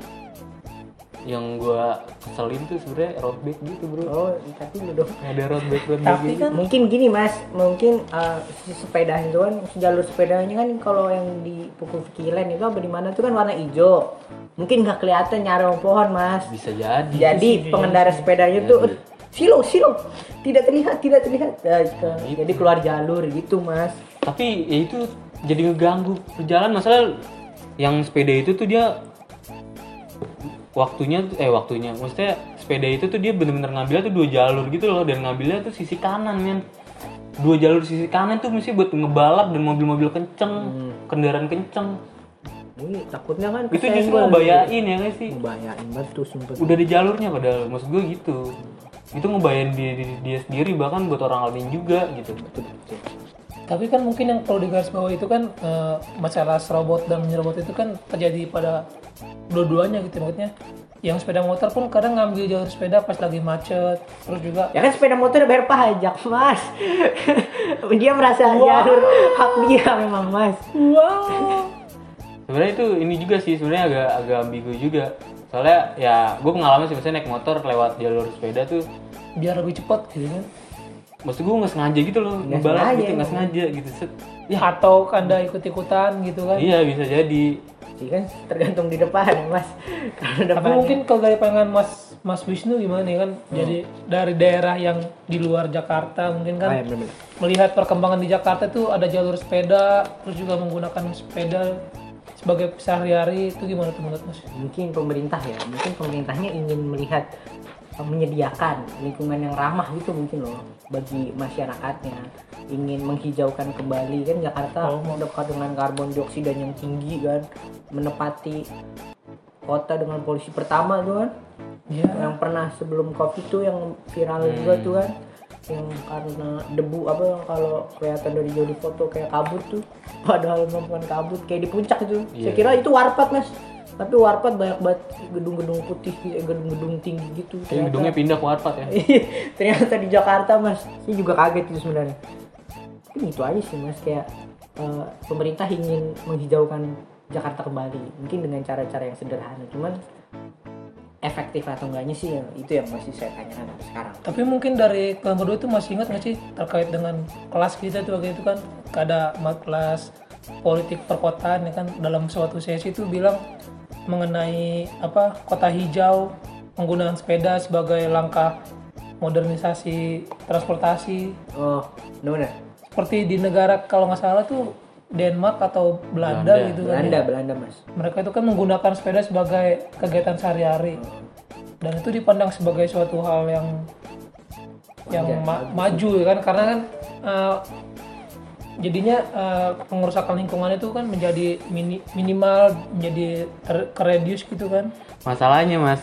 A: yang gua keselin tuh sebenarnya road bike gitu bro
B: Oh, tapi lu dong.
A: ada road bike road bike
C: Tapi
A: gitu.
C: kan
B: Mungkin gini mas, mungkin uh, si sepeda itu kan si jalur sepedanya kan kalau yang di pukul Kilen itu apa di mana tuh kan warna hijau. Mungkin nggak kelihatan nyari pohon mas.
A: bisa jadi
B: Jadi pengendara sepedanya tuh "Eh, silo silo tidak terlihat tidak terlihat. Nah, ke- jadi keluar jalur gitu mas.
A: tapi ya itu jadi ngeganggu perjalanan masalah yang sepeda itu tuh dia waktunya tuh- eh waktunya maksudnya sepeda itu tuh dia bener-bener ngambilnya tuh dua jalur gitu loh dan ngambilnya tuh sisi kanan men. Dua jalur sisi kanan tuh mesti buat ngebalap dan mobil-mobil kenceng kendaraan kenceng.
B: Ini takutnya kan
A: itu justru ngebayain ya nggak sih?
B: Ngebayain betul sumpah.
A: udah di jalurnya padahal maksud gue gitu. Itu ngebayain dia, dia, dia sendiri bahkan buat orang lain juga gitu.
B: Betul, betul.
C: Tapi kan mungkin yang perlu digarisbawahi itu kan eh, masalah serobot dan menyerobot itu kan terjadi pada dua-duanya gitu maksudnya. Yang sepeda motor pun kadang ngambil jalur sepeda pas lagi macet, terus juga
B: Ya kan sepeda motor bayar pajak mas. dia merasa jalur hak dia memang mas.
C: wow.
A: sebenarnya itu ini juga sih sebenarnya agak agak ambigu juga soalnya ya gue pengalaman sih misalnya naik motor lewat jalur sepeda tuh
C: biar lebih cepat gitu kan.
A: Maksud gue nggak sengaja gitu loh
B: Nggak
A: ngebalap
B: sengaja,
A: gitu nggak sengaja gitu set ya
C: Atau anda ikut-ikutan gitu kan.
A: iya bisa jadi
B: Sih kan tergantung di depan ya mas. Kalau depan.
C: Tapi mungkin kalau dari pandangan Mas Mas Wisnu gimana nih kan? Jadi dari daerah yang di luar Jakarta mungkin kan
B: ya, bener-bener.
C: melihat perkembangan di Jakarta itu ada jalur sepeda, terus juga menggunakan sepeda sebagai sehari-hari itu gimana tuh menurut Mas?
B: Mungkin pemerintah ya, mungkin pemerintahnya ingin melihat menyediakan lingkungan yang ramah gitu mungkin loh bagi masyarakatnya. Ingin menghijaukan kembali kan Jakarta
C: Oh,
B: dekat dengan karbon dioksida yang tinggi kan? Menepati kota dengan polusi pertama tuh kan?
C: Iya.
B: yang pernah sebelum covid tuh yang viral juga tuh kan? Yang karena debu apa yang kalau kelihatan dari jauh di foto kayak kabut tuh. Padahal bukan kabut kayak di puncak itu saya
A: Iya.
B: kira itu warpat mas tapi warpat banyak banget gedung-gedung putih eh, gedung-gedung tinggi gitu.
A: Kayak
B: ternyata,
A: gedungnya pindah ke Warpat ya.
B: Ternyata di Jakarta mas. Saya juga kaget itu sebenarnya. Tapi itu aja sih mas kayak eh, pemerintah ingin menghijaukan Jakarta kembali mungkin dengan cara-cara yang sederhana. Cuman efektif atau enggaknya sih ya, itu yang masih saya tanyakan sampai sekarang.
C: Tapi mungkin dari kalian berdua itu masih ingat nggak sih terkait dengan kelas kita tuh waktu itu kan ada kelas politik perkotaan ya kan? Dalam suatu sesi itu bilang mengenai apa kota hijau penggunaan sepeda sebagai langkah modernisasi transportasi.
B: Oh benar
C: seperti di negara kalau nggak salah tuh Denmark atau Belanda,
A: Belanda.
C: gitu kan
B: Belanda Belanda mas.
C: Mereka itu kan menggunakan sepeda sebagai kegiatan sehari-hari. Dan itu dipandang sebagai suatu hal yang yang ma- maju kan? Karena kan eh, jadinya eh, pengerusakan lingkungan itu kan menjadi mini- minimal menjadi ter- keredius gitu kan?
A: Masalahnya mas.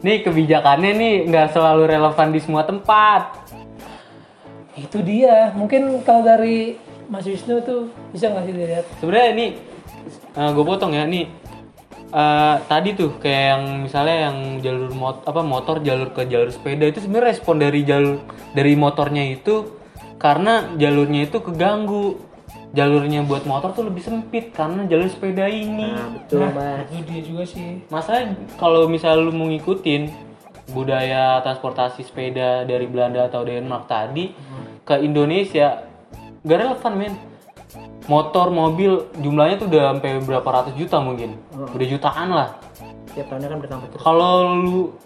A: Nih kebijakannya nih nggak selalu relevan di semua tempat.
C: Itu dia. Mungkin kalau dari Mas Wisnu tuh bisa nggak sih dilihat?
A: Sebenarnya ini gue potong ya nih. Eh, tadi tuh kayak yang misalnya yang jalur mot apa motor jalur ke jalur sepeda itu sebenarnya respon dari jalur dari motornya itu karena jalurnya itu keganggu. Jalurnya buat motor tuh lebih sempit karena jalur sepeda ini.
B: Nah betul mas.
C: Itu dia juga sih.
A: masalah kalau misal lu mau ngikutin budaya transportasi sepeda dari Belanda atau Denmark tadi ke Indonesia gak relevan men. Motor mobil jumlahnya tuh udah sampai berapa ratus juta mungkin. Udah jutaan lah.
B: Tiap tahunnya kan bertambah terus.
A: Kalau lu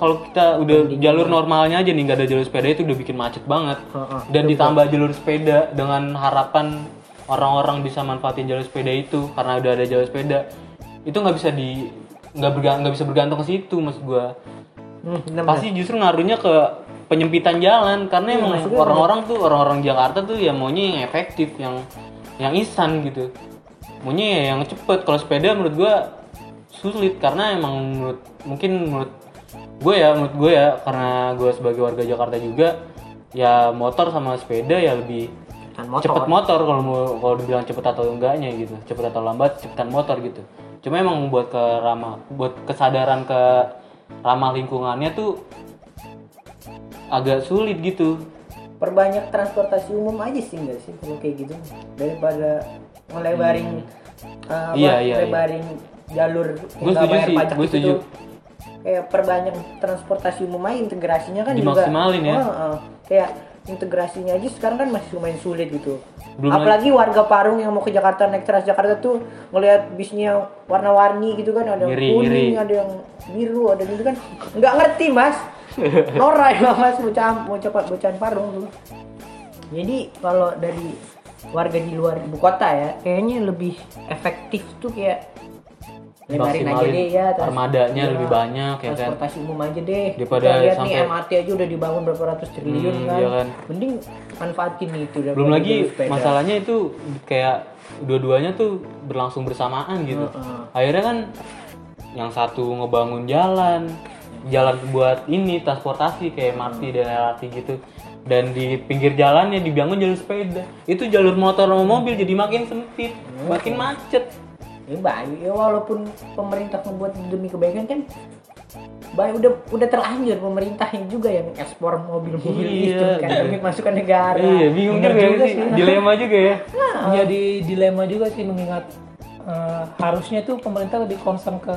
A: kalau kita udah jalur normalnya aja nih nggak ada jalur sepeda itu udah bikin macet banget.
B: Heeh.
A: dan ditambah jalur sepeda dengan harapan orang-orang bisa manfaatin jalur sepeda itu karena udah ada jalur sepeda. Itu nggak bisa di nggak nggak bisa bergantung ke situ maksud gua.
B: Hmm,
A: pasti justru ngaruhnya ke penyempitan jalan karena emang orang-orang tuh orang-orang Jakarta tuh ya maunya yang efektif yang yang instan gitu. Maunya ya yang cepet. Kalau sepeda menurut gua sulit karena emang menurut mungkin menurut gue ya menurut gue ya karena gue sebagai warga Jakarta juga ya motor sama sepeda ya lebih
B: motor.
A: cepet motor kalau mau kalau dibilang cepet atau enggaknya gitu. Cepet atau lambat cepetan motor gitu. Cuma emang buat ke ramah buat kesadaran ke ramah lingkungannya tuh agak sulit gitu.
B: Perbanyak transportasi umum aja sih enggak sih kalau kayak gitu. Daripada ngelebarin uh, apa,
A: Iya, iya,
B: ngelebarin jalur nggak
A: setuju sih,
B: pajak
A: gua
B: itu
A: setuju.
B: Kayak perbanyak transportasi umum aja integrasinya kan
A: Dimaksimalin
B: juga
A: ya.
B: Oh, oh. kayak integrasinya aja sekarang kan masih lumayan sulit gitu
A: Belum
B: apalagi warga Parung yang mau ke Jakarta naik Transjakarta tuh ngelihat bisnya warna-warni gitu kan ada yang
A: Ngiri,
B: kuning
A: ngiri.
B: ada yang biru ada gitu kan nggak ngerti mas norai lah mas bocah bocah bocahan Parung tuh jadi kalau dari warga di luar ibu kota ya kayaknya lebih efektif tuh kayak lebarin aja deh ya
A: armadanya
B: ya,
A: lebih banyak ya kan?
B: transportasi umum aja deh.
A: Daripada
B: Kita lihat nih
A: sampai-
B: MRT aja udah dibangun berapa ratus triliun
A: Hmm,
B: kan.
A: iya kan.
B: mending manfaatin itu
A: belum lagi masalahnya itu kayak dua-duanya tuh berlangsung bersamaan gitu.
B: Heeh.
A: akhirnya kan yang satu ngebangun jalan jalan buat ini transportasi kayak MRT dan LRT gitu. Dan di pinggir jalannya dibangun jalur sepeda. Itu jalur motor sama mobil jadi makin sempit makin macet
B: ya baik ya walaupun pemerintah membuat demi kebaikan kan baik udah udah terlanjur pemerintahnya juga yang ekspor mobil-mobil
A: Iya,
B: itu kan demi masukan negara.
A: Iya bingung
C: Bener
A: juga,
C: juga
A: sih.
C: sih.
A: dilema juga ya.
C: Jadi dilema juga sih mengingat eh, harusnya tuh pemerintah lebih concern ke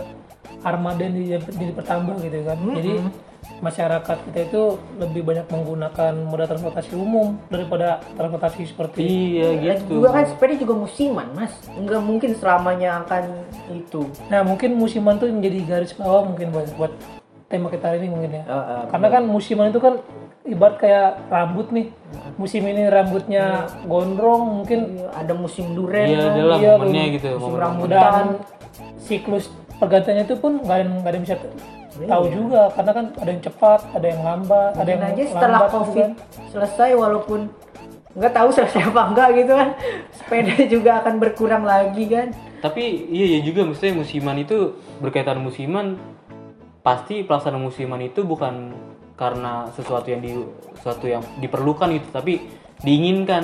C: armada yang di, di pertambah gitu kan. Jadi masyarakat kita itu lebih banyak menggunakan moda transportasi umum daripada transportasi seperti
A: iya
B: Lagi
A: gitu.
B: Juga kan sepeda juga musiman mas. Nggak mungkin selamanya akan itu.
C: Nah mungkin musiman tuh menjadi garis bawah mungkin buat, buat tema kita hari ini mungkin ya.
B: Heeh.
C: Karena kan musiman itu kan ibarat kayak rambut nih. Musim ini rambutnya gondrong mungkin
B: Iya, ada musim duren
A: iya
C: iya,
A: gitu
B: musim
A: momen
B: rambutan
C: siklus pergantiannya itu pun nggak ada yang nggak ada yang bisa tahu juga karena kan ada yang cepat, ada yang lambat, ada yang
B: Mungkin aja setelah
C: lambat gitu
B: covid
C: kan.
B: selesai walaupun nggak tahu selesai apa enggak gitu kan sepeda juga akan berkurang lagi kan
A: Tapi iya ya juga maksudnya musiman itu berkaitan musiman pasti pelaksanaan musiman itu bukan karena sesuatu yang di sesuatu yang diperlukan itu tapi diinginkan.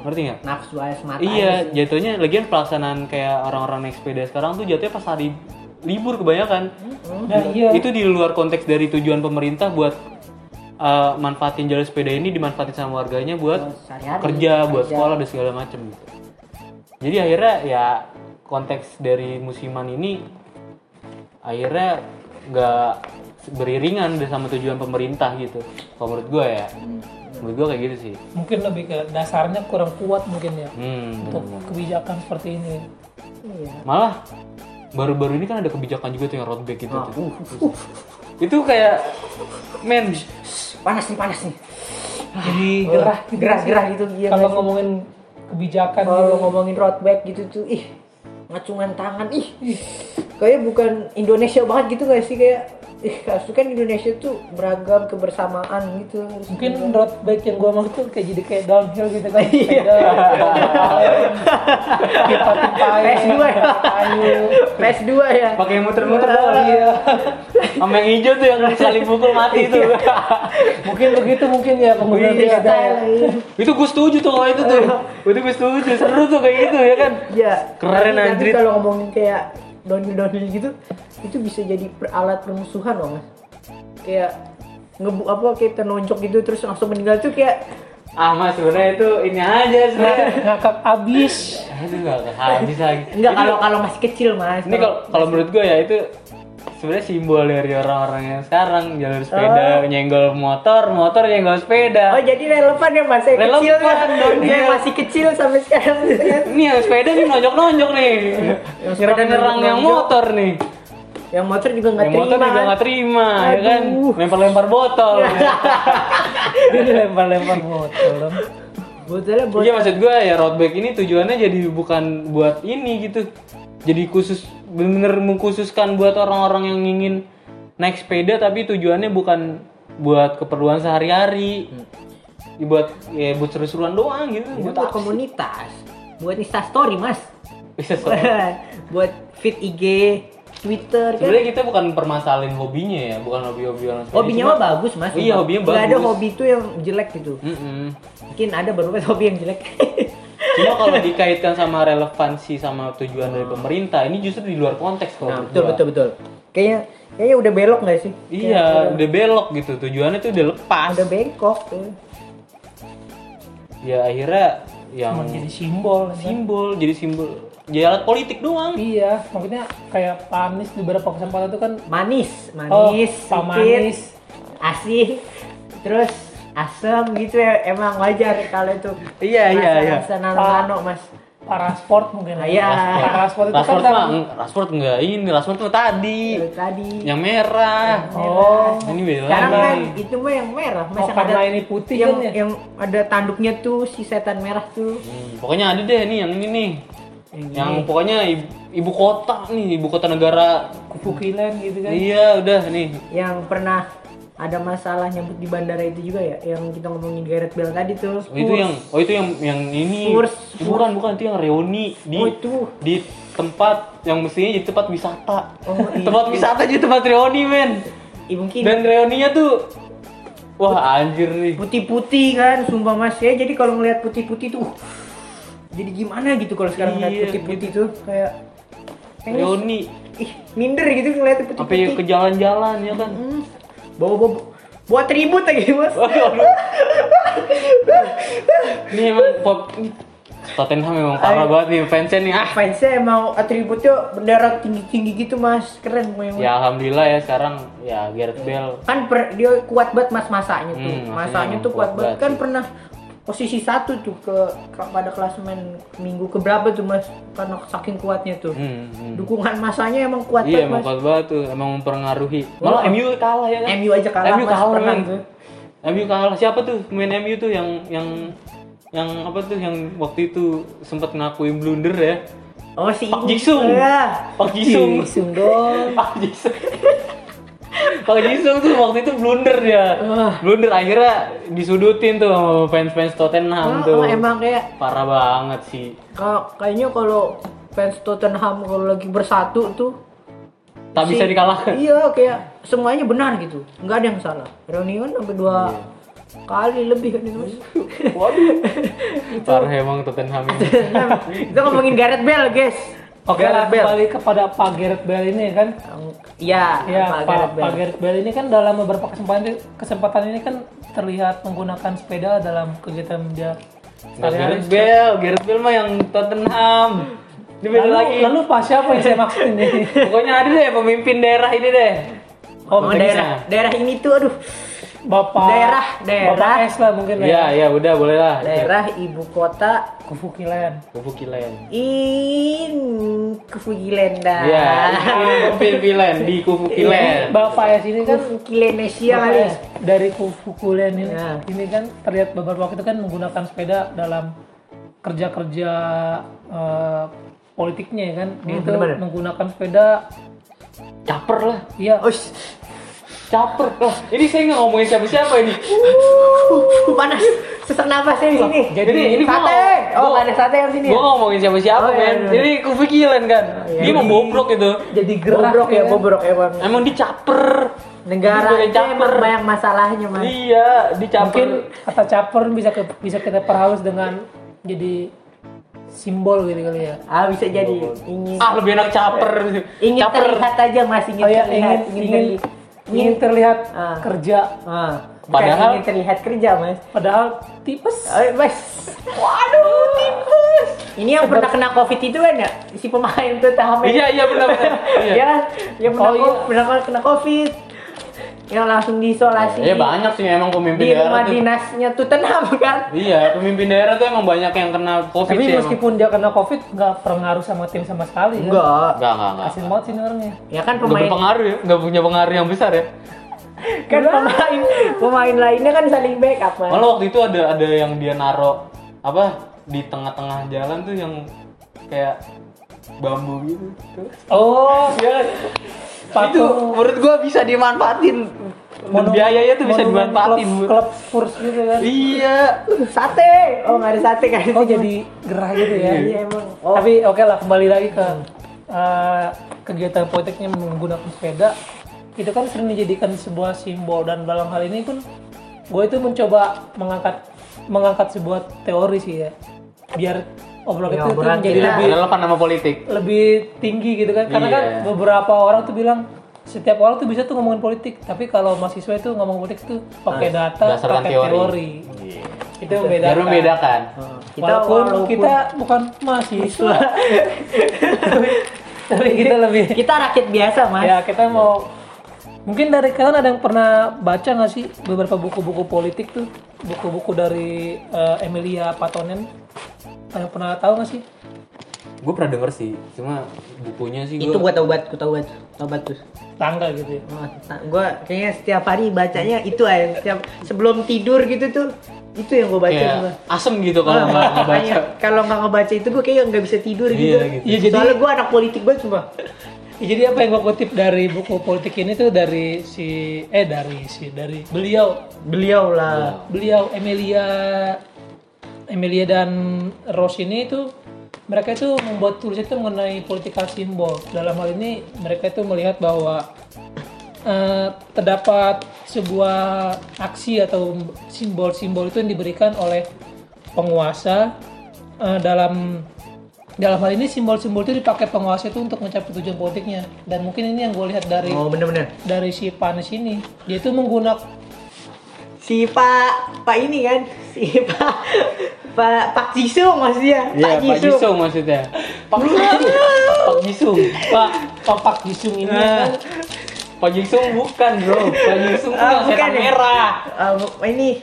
A: Ngerti nggak?
B: nafsu aja semata
A: Iya, jatuhnya lagian pelaksanaan kayak orang-orang naik sepeda sekarang tuh jatuhnya pas hari libur kebanyakan.
C: Nah, iya.
A: Itu di luar konteks dari tujuan pemerintah buat uh, manfaatin jalur sepeda ini dimanfaatin sama warganya buat
B: sehari-hari
A: kerja, buat sekolah dan segala macam gitu. Jadi akhirnya ya konteks dari musiman ini akhirnya nggak beriringan sama tujuan pemerintah gitu. Kalau menurut gue ya, menurut gue kayak gitu sih.
C: Mungkin lebih ke dasarnya kurang kuat mungkin ya
A: Hmm,
C: untuk kebijakan seperti ini.
B: iya
A: malah baru-baru ini kan ada kebijakan juga tuh yang road bike gitu
B: Ah,
A: tuh.
B: uh, uh,
A: Itu kayak men
B: panas nih panas nih.
C: Jadi gerah gitu
B: gerah
C: sih.
B: gerah gitu iya
C: Kalau ngomongin kebijakan
B: kalau ngomongin road bike gitu tuh ih ngacungan tangan ih. Kayak bukan Indonesia banget gitu gak sih? Kayak ih kasus kan Indonesia tuh beragam kebersamaan gitu
C: mungkin road bike yang gua maksud tuh kayak jadi kayak downhill gitu kan
B: Iya.
C: tipa tipain
B: PS2 ya.
C: kayu
B: PS2 ya
A: pakai muter-muter doang. Iya. Sama yang hijau tuh yang saling pukul mati itu.
C: mungkin begitu mungkin ya penggunaan
B: Iya,
C: ya.
B: iya.
A: itu gue setuju tuh kalau itu tuh. Itu gue setuju, seru tuh kayak gitu ya kan.
B: Iya.
A: Keren, anjrit.
B: kalau ngomongin kayak downhill downhill gitu, itu bisa jadi alat permusuhan loh mas. Kayak ngebu apa kayak ternonjok gitu terus langsung meninggal tuh kayak
A: Ah mas sebenarnya itu ini aja sebenarnya.
C: ngakak abis
A: Aduh gak habis lagi.
B: enggak
A: Itu-
B: kalau kalau masih kecil mas.
A: ini kalau kalau menurut gue ya itu sebenarnya simbol dari orang-orang yang sekarang jalur sepeda nyenggol motor, motor nyenggol sepeda.
B: Oh jadi relevan ya mas,
A: Relevan
B: kecil kan?
A: dong,
B: Dia
A: iya.
B: masih kecil sampai sekarang.
A: Ini yang sepeda nih nonjok-nonjok nih.
B: Yang sepeda
A: Nyerang-nyerang yang motor nih.
B: Yang motor juga nggak terima.
A: motor juga nggak terima, ya kan?
B: Aduh.
A: Lempar-lempar botol.
C: Dia lempar-lempar botol dong.
B: Botolnya botol.
A: Iya maksud gue ya road bike ini tujuannya jadi bukan buat ini gitu. Jadi khusus bener-bener mengkhususkan buat orang-orang yang ingin naik sepeda tapi tujuannya bukan buat keperluan sehari-hari. Ya, buat ya buat seru-seruan doang gitu.
B: Itu
A: buat
B: buat komunitas, buat Insta Story mas, buat feed IG, Twitter kan.
A: Sebenarnya kita bukan permasalahin hobinya ya, bukan hobi-hobi orang sepeda.
B: Hobinya mah bagus mas.
A: Iya, hobinya
B: Nggak ada
A: bagus.
B: hobi itu yang jelek gitu.
A: Mm-mm.
B: Mungkin ada beberapa hobi yang jelek.
A: Cuma kalau dikaitkan sama relevansi sama tujuan dari pemerintah, ini justru di luar konteks kalau
B: nah, betul betul betul. Kayaknya kayaknya udah belok nggak sih?
A: Iya, udah belok gitu. Tujuannya tuh udah lepas.
B: Udah bengkok tuh.
A: Ya akhirnya yang
C: Cuma jadi simbol. kan.
A: simbol, jadi simbol, jadi alat politik doang.
C: Iya, maksudnya kayak panis di beberapa kesempatan itu kan
B: Manis,
C: Oh,
B: manis,
C: Pak
B: sedikit,
C: Manis.
B: asih, terus asam gitu ya. Emang wajar kalau itu.
A: Iya, iya, iya.
B: Nano-nano mas.
C: parasport mungkin.
B: Ah, iya.
C: Parasport itu kan
A: Rasport
C: dalam-
A: mah, Rasport enggak ini, Rasport mah tadi.
B: Dari tadi.
A: Yang merah.
C: Oh,
A: Ini beda
B: Sekarang
A: lagi.
B: kan itu mah yang merah, mas
C: Oh,
B: yang
C: karena
B: ada
C: ini putih
B: yang,
C: kan ya?
B: yang ada tanduknya tuh si setan merah tuh.
A: Hmm, pokoknya ada deh nih yang ini nih.
B: Yang
A: Yang
B: ini.
A: pokoknya ibu, ibu kota nih, ibu kota negara.
C: kufukilan gitu kan.
A: Iya, udah nih.
B: yang pernah ada masalah nyambut di bandara itu juga ya, yang kita ngomongin Gareth Bale tadi tuh.
A: Oh, itu yang oh itu yang yang ini.
B: Spurs.
A: Eh, bukan, bukan itu yang reuni di
B: Oh, itu.
A: di tempat yang mestinya jadi tempat wisata.
B: Oh, iya.
A: tempat wisata jadi tempat reuni, men.
B: Ih, mungkin
A: Dan reuninya tuh wah anjir nih.
B: putih-putih kan, sumpah mas ya. Jadi kalau ngeliat putih-putih tuh, jadi gimana gitu kalau sekarang ngeliat
A: Iya,
B: putih-putih tuh kayak
A: Reuni
B: ih minder gitu ngeliat
A: sampai
B: putih-putih.
A: ke jalan-jalan ya kan.
B: Hmm. Bawa bawa buat ribut lagi.
A: Waduh. Ini emang pop Tottenham memang parah
B: Ayo.
A: banget nih fansnya nih ah.
B: Fansnya emang atributnya bendera tinggi-tinggi gitu mas, keren memang.
A: Ya alhamdulillah ya sekarang ya Gareth Bale
B: kan per- dia kuat banget mas masanya tuh
A: Hmm, masanya
B: tuh kuat
A: kuat
B: banget
A: banget
B: kan
A: sih.
B: pernah posisi satu tuh ke, ke- pada klasemen minggu keberapa tuh mas karena saking kuatnya tuh
A: Hmm, hmm.
B: dukungan masanya emang kuat
A: Iya
B: banget
A: emang kuat banget tuh, emang mempengaruhi. Malah
B: Oh.
A: MU kalah ya kan?
B: MU aja kalah,
A: MU
B: Mas,
A: kalah
B: pernah tuh.
A: MU kalah. Siapa tuh main MU tuh yang yang yang apa tuh yang waktu itu sempat ngakuin blunder ya?
B: oh si
A: Pak. Jisung.
B: Iya.
A: Pak Jisung.
C: Jisung dong.
A: Pak Jisung. Pak Jisung tuh waktu itu blunder dia. Blunder akhirnya disudutin tuh sama fans-fans Tottenham
B: Oh,
A: tuh.
B: oh, emang kayak
A: Parah banget sih.
B: kalau kayaknya kalau fans Tottenham kalau lagi bersatu tuh
A: Tak bisa
B: si-
A: dikalahkan.
B: iya kayak semuanya benar gitu nggak ada yang salah reunian sampai dua
A: Iya.
B: kali lebih kan itu mas
A: Waduh. Parah emang Tottenham ini.
B: Itu ngomongin Gareth Bale guys
C: Oke
B: Bale
C: kembali kepada Pak Gareth Bale ini kan.
B: Iya,
C: Ya,
B: Pak
C: Pak, Pak. Gareth Bale ini kan dalam beberapa kesempatan kesempatan ini kan terlihat menggunakan sepeda dalam kegiatan dia.
A: Gareth Bale, Gareth Bale mah yang Tottenham. Ini beda
C: Lalu,
A: lagi.
C: lalu Pak siapa yang saya maksud ini?
A: Pokoknya ada deh pemimpin daerah ini deh.
C: Oh,
B: Oh, daerah daerah ini tuh aduh
C: Bapak
B: Daerah, daerah.
C: Bapak S lah mungkin
A: Iya,
C: ya.
A: iya udah boleh lah.
B: daerah ibu kota
C: Kufukilan.
A: Kufukilen.
B: in Kefugilenda.
A: Iya, ini Kufukilen di Kufukilen.
C: Bapak S ini kan
B: Kufukilenesia kali.
C: S dari Kufukulen ini,
B: Ya.
C: ini kan terlihat beberapa waktu itu kan menggunakan sepeda dalam kerja-kerja eh, politiknya ya kan. Dia
B: Hmm,
C: itu
B: bener-bener.
C: menggunakan sepeda
A: Caper lah.
C: Iya,
B: Ush,
A: Caper. Lah, ini saya nggak ngomongin siapa-siapa ini.
B: uh, panas. Sesak nafasnya di sini.
A: Jadi ini gua
B: sate. Oh,
A: gua-
B: ada sate yang sini.
A: Gua nggak ngomongin siapa-siapa,
B: Oh, iya,
A: men.
B: iya.
A: Jadi Kufukilen kan.
B: iya.
A: Dia mau bobrok gitu.
C: jadi gerak
B: Bobrok ya,
C: kan.
B: bobrok emang.
A: Emang dicaper.
B: Negara itu
A: caper.
B: emang banyak masalahnya, Mas.
A: Iya, dicaper.
C: Mungkin kata caper bisa ke, bisa kita perhalus dengan jadi simbol gitu kali ya.
B: Ah, bisa jadi ingin
A: Ah, lebih enak caper.
B: ingin
A: caper.
B: terlihat aja Mas, ingin
C: Oh ya,
B: terlihat,
C: ingin ingin
B: terli-
C: ingin terlihat
B: Ah.
C: kerja.
B: Ah,
A: Padahal
B: ingin terlihat kerja mas.
C: padahal tipes
B: Eh, mas. Waduh, tipes. Ini yang pernah kena covid itu kan ya? Si pemain tuh Tahamen.
A: Iya iya benar benar. Iya.
B: Ya? Yang pernah,
C: Oh, iya.
B: pernah kena covid. Yang langsung diisolasi.
A: Ya banyak sih emang pemimpin
B: Di
A: daerah
B: rumah
A: tuh.
B: dinasnya Tottenham kan?
A: Iya, pemimpin daerah tuh emang banyak yang kena covid
C: tapi
A: sih emang.
C: meskipun dia kena covid nggak pengaruh sama tim sama sekali kan
B: Enggak.
A: Enggak, enggak, enggak.
C: Asin banget sih orangnya
B: Ya kan
A: Enggak
B: pemain
A: berpengaruh ya, enggak punya pengaruh yang besar ya.
B: kan pemain pemain lainnya kan saling backup mas.
A: Malah waktu itu ada ada yang dia naro apa di tengah-tengah jalan tuh yang kayak bambu gitu.
C: oh
A: Iya. Itu
C: patung
A: menurut gua bisa dimanfaatin.
C: monumen-
A: biayanya tuh bisa dimanfaatin.
C: klub, klub Spurs gitu kan
A: Iya.
B: Sate. Oh nggak ada sate kan?
C: oh jadi gerah gitu ya
B: Iya emang. Oh.
C: tapi oke lah kembali lagi ke eh, kegiatan politiknya menggunakan sepeda itu kan sering dijadikan sebuah simbol dan dalam hal ini pun gue itu mencoba mengangkat mengangkat sebuah teori sih ya biar obrolan
B: Ya,
C: itu tuh
B: obrolan
C: menjadi
B: kita.
C: lebih
A: Relevan sama politik.
C: lebih tinggi gitu kan karena kan
A: Iya.
C: beberapa orang tuh bilang setiap orang tuh bisa tuh ngomongin politik tapi kalau mahasiswa itu ngomong politik tuh pakai data
A: Berdasarkan
C: pakai
A: teori.
C: teori,
A: Iya.
C: itu membedakan
A: Biar membedakan.
B: Kita
C: walaupun,
B: walaupun
C: kita bukan mahasiswa tapi, tapi kita lebih
B: kita rakyat biasa mas.
C: ya kita mau mungkin dari kalian ada yang pernah baca nggak sih beberapa buku-buku politik tuh buku-buku dari eh, Emilia Patonen yang pernah tahu nggak sih
A: Gue pernah denger sih, cuma bukunya sih
B: Itu
A: gue
B: buat obat, tahu buat obat tuh.
C: tangga gitu ya
B: Oh, gua kayaknya setiap hari bacanya itu aja. Setiap sebelum tidur gitu tuh itu yang gua baca gua.
A: asem gitu kalau nggak nggak baca.
B: Makanya kalau nggak ngebaca itu gua kayak nggak bisa tidur gitu.
A: Iya, gitu.
C: Iya, jadi-
B: Soalnya gua anak politik banget cuma.
C: Ya, jadi apa yang gue kutip dari buku politik ini tuh dari si eh dari si dari beliau
B: Beliau lah.
C: beliau Emilia Emilia dan Rose ini itu mereka itu membuat tulisan itu mengenai politika simbol dalam hal ini mereka itu melihat bahwa eh, terdapat sebuah aksi atau simbol-simbol itu yang diberikan oleh penguasa eh, dalam dalam hal ini simbol-simbol itu dipakai penguasa itu untuk mencapai tujuan politiknya. Dan mungkin ini yang gue lihat dari
B: Oh bener-bener.
C: dari si Panes ini. Dia itu menggunakan
B: Si Pak Pak ini kan si Pak Pak Pak Jisung maksudnya.
A: Iya, Pak Jisung maksudnya. Pak Pak Jisung.
C: Pak Pak Pak Jisung ini kan
A: Pak Jisung bukan bro, Pak Jisung yang
B: bukan
A: setan
B: ya?
A: merah.
B: Ah, ini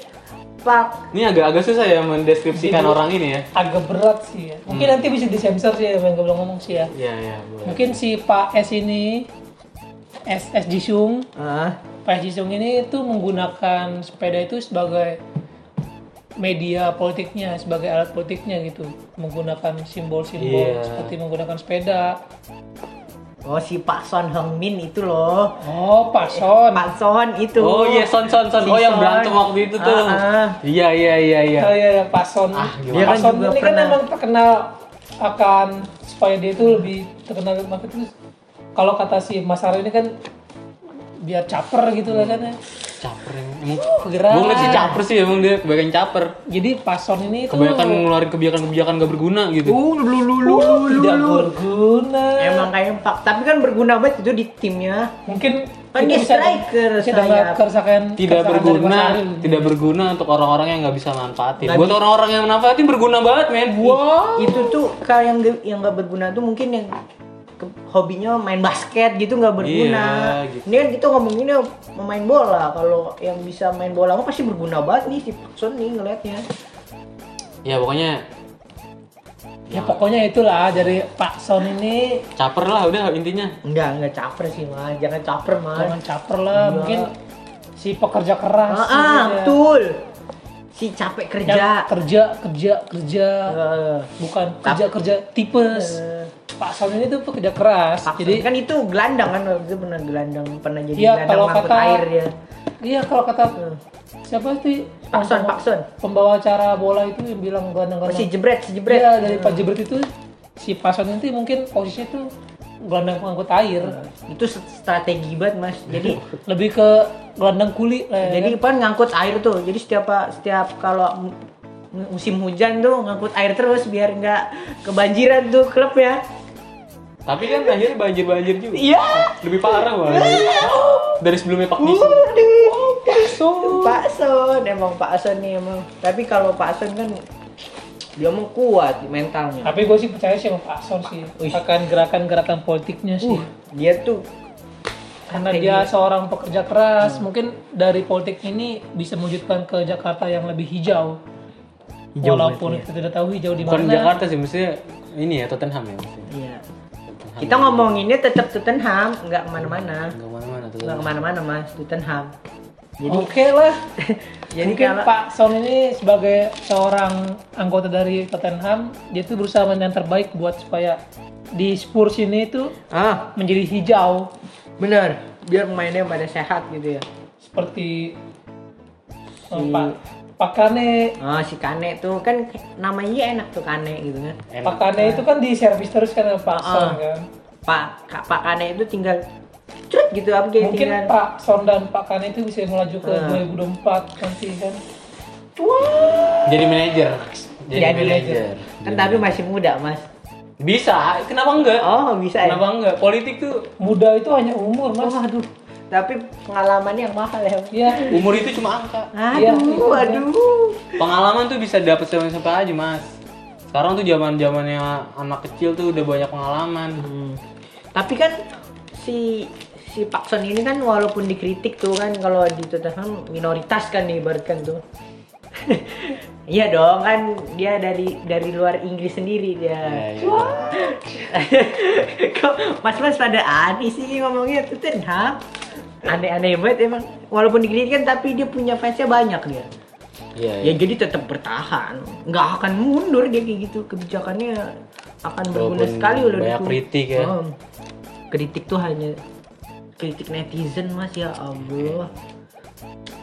B: Pak
A: Ini agak-agak susah ya mendeskripsikan
C: Jadi-
A: orang ini ya.
C: agak berat sih ya. Mungkin nanti bisa disensor sih ya, yang gue belum ngomong sih ya.
A: Iya, iya, boleh.
C: Mungkin si Pak S ini S S Jisung,
B: ah
C: Pak Jisung ini itu menggunakan sepeda itu sebagai media politiknya, sebagai alat politiknya gitu. Menggunakan simbol-simbol
A: Iya.
C: seperti menggunakan sepeda.
B: Oh si Pak Son Heung Min itu loh.
C: Oh, Pak Son.
B: Pak Son itu.
A: Oh iya, Son Son Son.
B: Si
A: Oh yang berantem waktu itu tuh.
B: Ah, ah.
A: Iya, iya, iya, iya.
C: Oh iya, iya, Pak Son.
A: Ah?
C: Pak
B: kan
C: Son
B: juga
C: ini kan
B: pernah-
C: emang terkenal akan supaya dia itu lebih terkenal maka itu kalau kata si Mas Aryo ini kan biar caper gitu lah kan ya.
A: Caper emang. Emang
C: Gerak.
A: gue ngeliat sih caper sih emang dia kebanyakan caper.
C: Jadi Pak Son ini itu
A: Kebanyakan ngeluarin kebijakan-kebijakan gak berguna gitu.
B: Uh, lu lu lu
C: uh,
B: lu
C: tidak
B: lu.
C: berguna.
B: Emang kayak Pak, tapi kan berguna banget itu di timnya.
C: mungkin
B: Kan dia striker,
C: bisa keresahan
A: tidak berguna tidak berguna untuk orang-orang yang nggak bisa manfaatin
B: Nggak
A: buat orang-orang yang manfaatin berguna banget men wow
B: Itu tuh kalau yang yang nggak berguna tuh mungkin yang hobinya main basket gitu nggak berguna.
A: Iya, gitu.
B: Ini kan kita ngomonginnya memain bola. Kalau yang bisa main bola mah pasti berguna banget nih si Pak Son nih ngelihatnya.
A: ya pokoknya
C: Ya pokoknya itulah dari Pak Son ini
A: caper lah udah intinya
B: Enggak, enggak caper sih, Mas. Jangan caper, Mas.
C: jangan caper lah, mungkin si pekerja keras.
B: Ah, ah, betul. Si capek
C: Yang
B: kerja.
C: kerja kerja kerja
B: Eh,
C: bukan kerja kerja tipes Pak Son ini tuh pekerja keras
B: Pak
C: jadi
B: kan itu gelandang kan waktu itu pernah gelandang pernah jadi
C: Iya,
B: gelandang
C: kalau kata-
B: air dia.
C: iya kalau kata siapa sih
B: Pak Son,
C: pembawa-
B: Pak Son.
C: pembawa acara bola itu yang bilang gelandang
B: Oh, si jebret, si jebret.
C: Iya, dari Pak Jebret itu si Pak Son itu mungkin posisinya tuh gelandang pengangkut air
B: Itu s- strategi banget, Mas. Jadi
C: lebih ke gelandang kuli lah ya
B: jadi
C: kan?
B: ngangkut air tuh. Jadi setiap setiap kalau mu- musim hujan tuh ngangkut air terus biar nggak kebanjiran tuh klub ya.
A: Tapi kan akhirnya banjir banjir juga
B: Iya.
A: lebih parah malah dari sebelumnya Pak Nisi
C: Son.
B: Pak Son emang Pak Son nih emang. Tapi kalau Pak Son kan dia mau kuat mentalnya.
C: Tapi gue sih percaya sih sama Pak Son sih.
B: Wih.
C: Akan gerakan-gerakan politiknya sih.
B: Uh, dia tuh
C: Karena dia seorang pekerja keras, mungkin dari politik ini bisa mewujudkan ke Jakarta yang lebih hijau.
B: Hijau
C: Walaupun
B: berarti
C: kita tidak tahu hijau di
A: Bukan
C: mana.
A: Jakarta sih, maksudnya ini ya Tottenham ya maksudnya.
B: Iya.
A: Tottenham.
B: Kita ngomonginnya tetap Tottenham, nggak ke mana-mana.
A: Nggak ke mana-mana
B: Nggak
A: ke
B: mana-mana mas, Tottenham. Jadi,
C: Oke lah.
B: jadi
C: Mungkin
B: kalau
C: Pak Son ini sebagai seorang anggota dari Tottenham, dia tuh berusaha yang terbaik buat supaya di Spurs ini tuh
B: ah
C: menjadi hijau
B: benar, biar pemainnya pada sehat gitu ya.
C: seperti
B: Si-
C: Pak Pak Kane.
B: Oh si Kane tuh kan namanya enak tuh Kane gitu kan.
A: Enak.
C: Pak Kane itu kan di servis terus kan Pak
B: Ah.
C: Son kan.
B: Pak Kak Pak Kane itu tinggal cut gitu apa kayak
C: Mungkin
B: tinggal.
C: Pak Son dan Pak Kane itu bisa melaju ke
B: Ah.
C: 2024 nanti kan.
A: Jadi manajer. Jadi,
B: Jadi
A: manajer.
B: Kan tapi masih muda mas.
A: Bisa, kenapa enggak?
B: Oh bisa ya.
A: Kenapa enggak? Politik tuh
C: Muda itu hanya umur
B: Oh,
C: mas.
B: aduh. Tapi pengalamannya yang mahal ya.
C: Iya.
A: umur itu cuma angka.
B: Aduh,
C: iya.
B: aduh.
A: Pengalaman tuh bisa dapet sama siapa aja, Mas. Sekarang tuh zaman zamannya anak kecil tuh udah banyak pengalaman.
B: Hmm. Tapi kan si si Pak Son ini kan walaupun dikritik tuh kan kalau di Tottenham minoritas kan ibaratkan tuh. Iya dong kan dia dari dari luar Inggris sendiri dia.
A: Ya, ya.
B: Kok mas-mas pada aneh sih ngomongnya Tottenham. Aneh-aneh banget emang. Walaupun dikritik kan tapi dia punya fansnya banyak dia.
A: Iya,
B: Ya jadi tetap bertahan. Nggak akan mundur dia kayak gitu. Kebijakannya akan berguna
A: Walaupun
B: sekali udah
A: banyak
B: ditu-
A: kritik ya.
B: Oh. Kritik tuh hanya kritik netizen mas ya Allah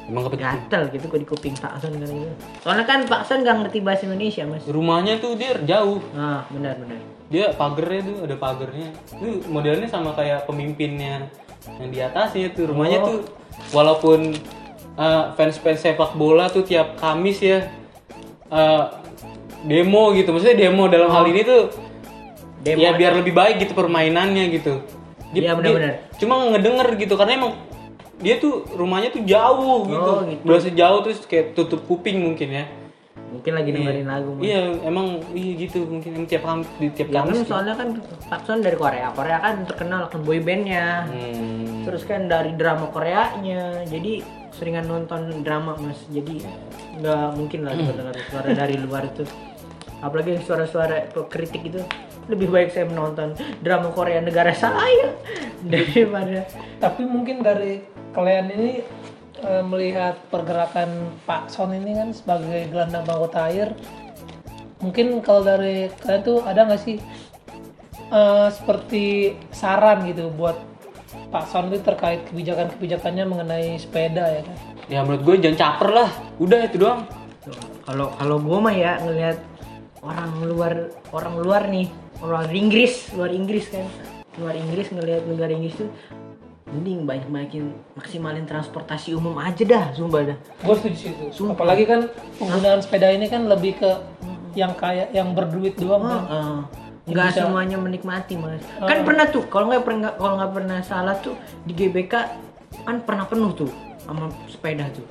A: Emang kebetulan
B: gatel gitu kok di kuping Pak Son kan itu soalnya kan Pak Son nggak ngerti bahasa Indonesia mas
A: rumahnya tuh dia jauh.
B: ah benar benar
A: Dia pagernya tuh ada pagernya. Itu modelnya sama kayak pemimpinnya yang di atasnya tuh. Rumahnya
B: Oh.
A: tuh walaupun uh, fans-fans sepak bola tuh tiap Kamis ya uh, demo gitu. Maksudnya demo dalam hal ini tuh
B: Oh. Demo
A: ya biar lebih baik gitu permainannya gitu.
B: Iya, benar-benar.
A: Cuma ngedenger gitu karena emang dia tuh rumahnya tuh jauh gitu.
B: Oh, gitu.
A: Berasa jauh terus kayak tutup kuping mungkin ya.
B: Mungkin lagi dengerin lagu mas.
A: Iya, emang iya gitu mungkin Emang tiap di tiap
B: ya kan
A: Kamis.
B: soalnya kan Pak Son dari Korea. Korea kan terkenal akan boy bandnya.
A: Hmm.
B: terus kan dari drama Koreanya. Jadi seringan nonton drama mas. Jadi nggak mungkin lah kita dengar suara dari luar itu. Apalagi suara-suara kritik itu lebih baik saya menonton drama Korea negara saya daripada
C: Tapi mungkin dari kalian ini eh, melihat pergerakan Pak Son ini kan sebagai gelandang anggota air, mungkin kalau dari kalian tuh ada nggak sih eh, seperti saran gitu buat Pak Son itu terkait kebijakan-kebijakannya mengenai sepeda ya kan?
A: Ya menurut gue jangan caper lah. Udah itu doang.
B: kalau kalau gue mah ya ngelihat orang luar orang luar nih orang Inggris luar Inggris kan luar Inggris ngelihat negara Inggris tuh mending banyak banyakin maksimalin transportasi umum aja dah sumpah dah
C: Gue setuju sih itu.
B: Sumpah.
C: Apalagi kan penggunaan sepeda ini kan lebih ke yang kayak yang berduit doang kan.
B: Heeh. nggak
C: Bisa.
B: semuanya menikmati mas kan pernah tuh kalau nggak pernah kalau nggak pernah salah tuh di GBK kan pernah penuh tuh sama sepeda tuh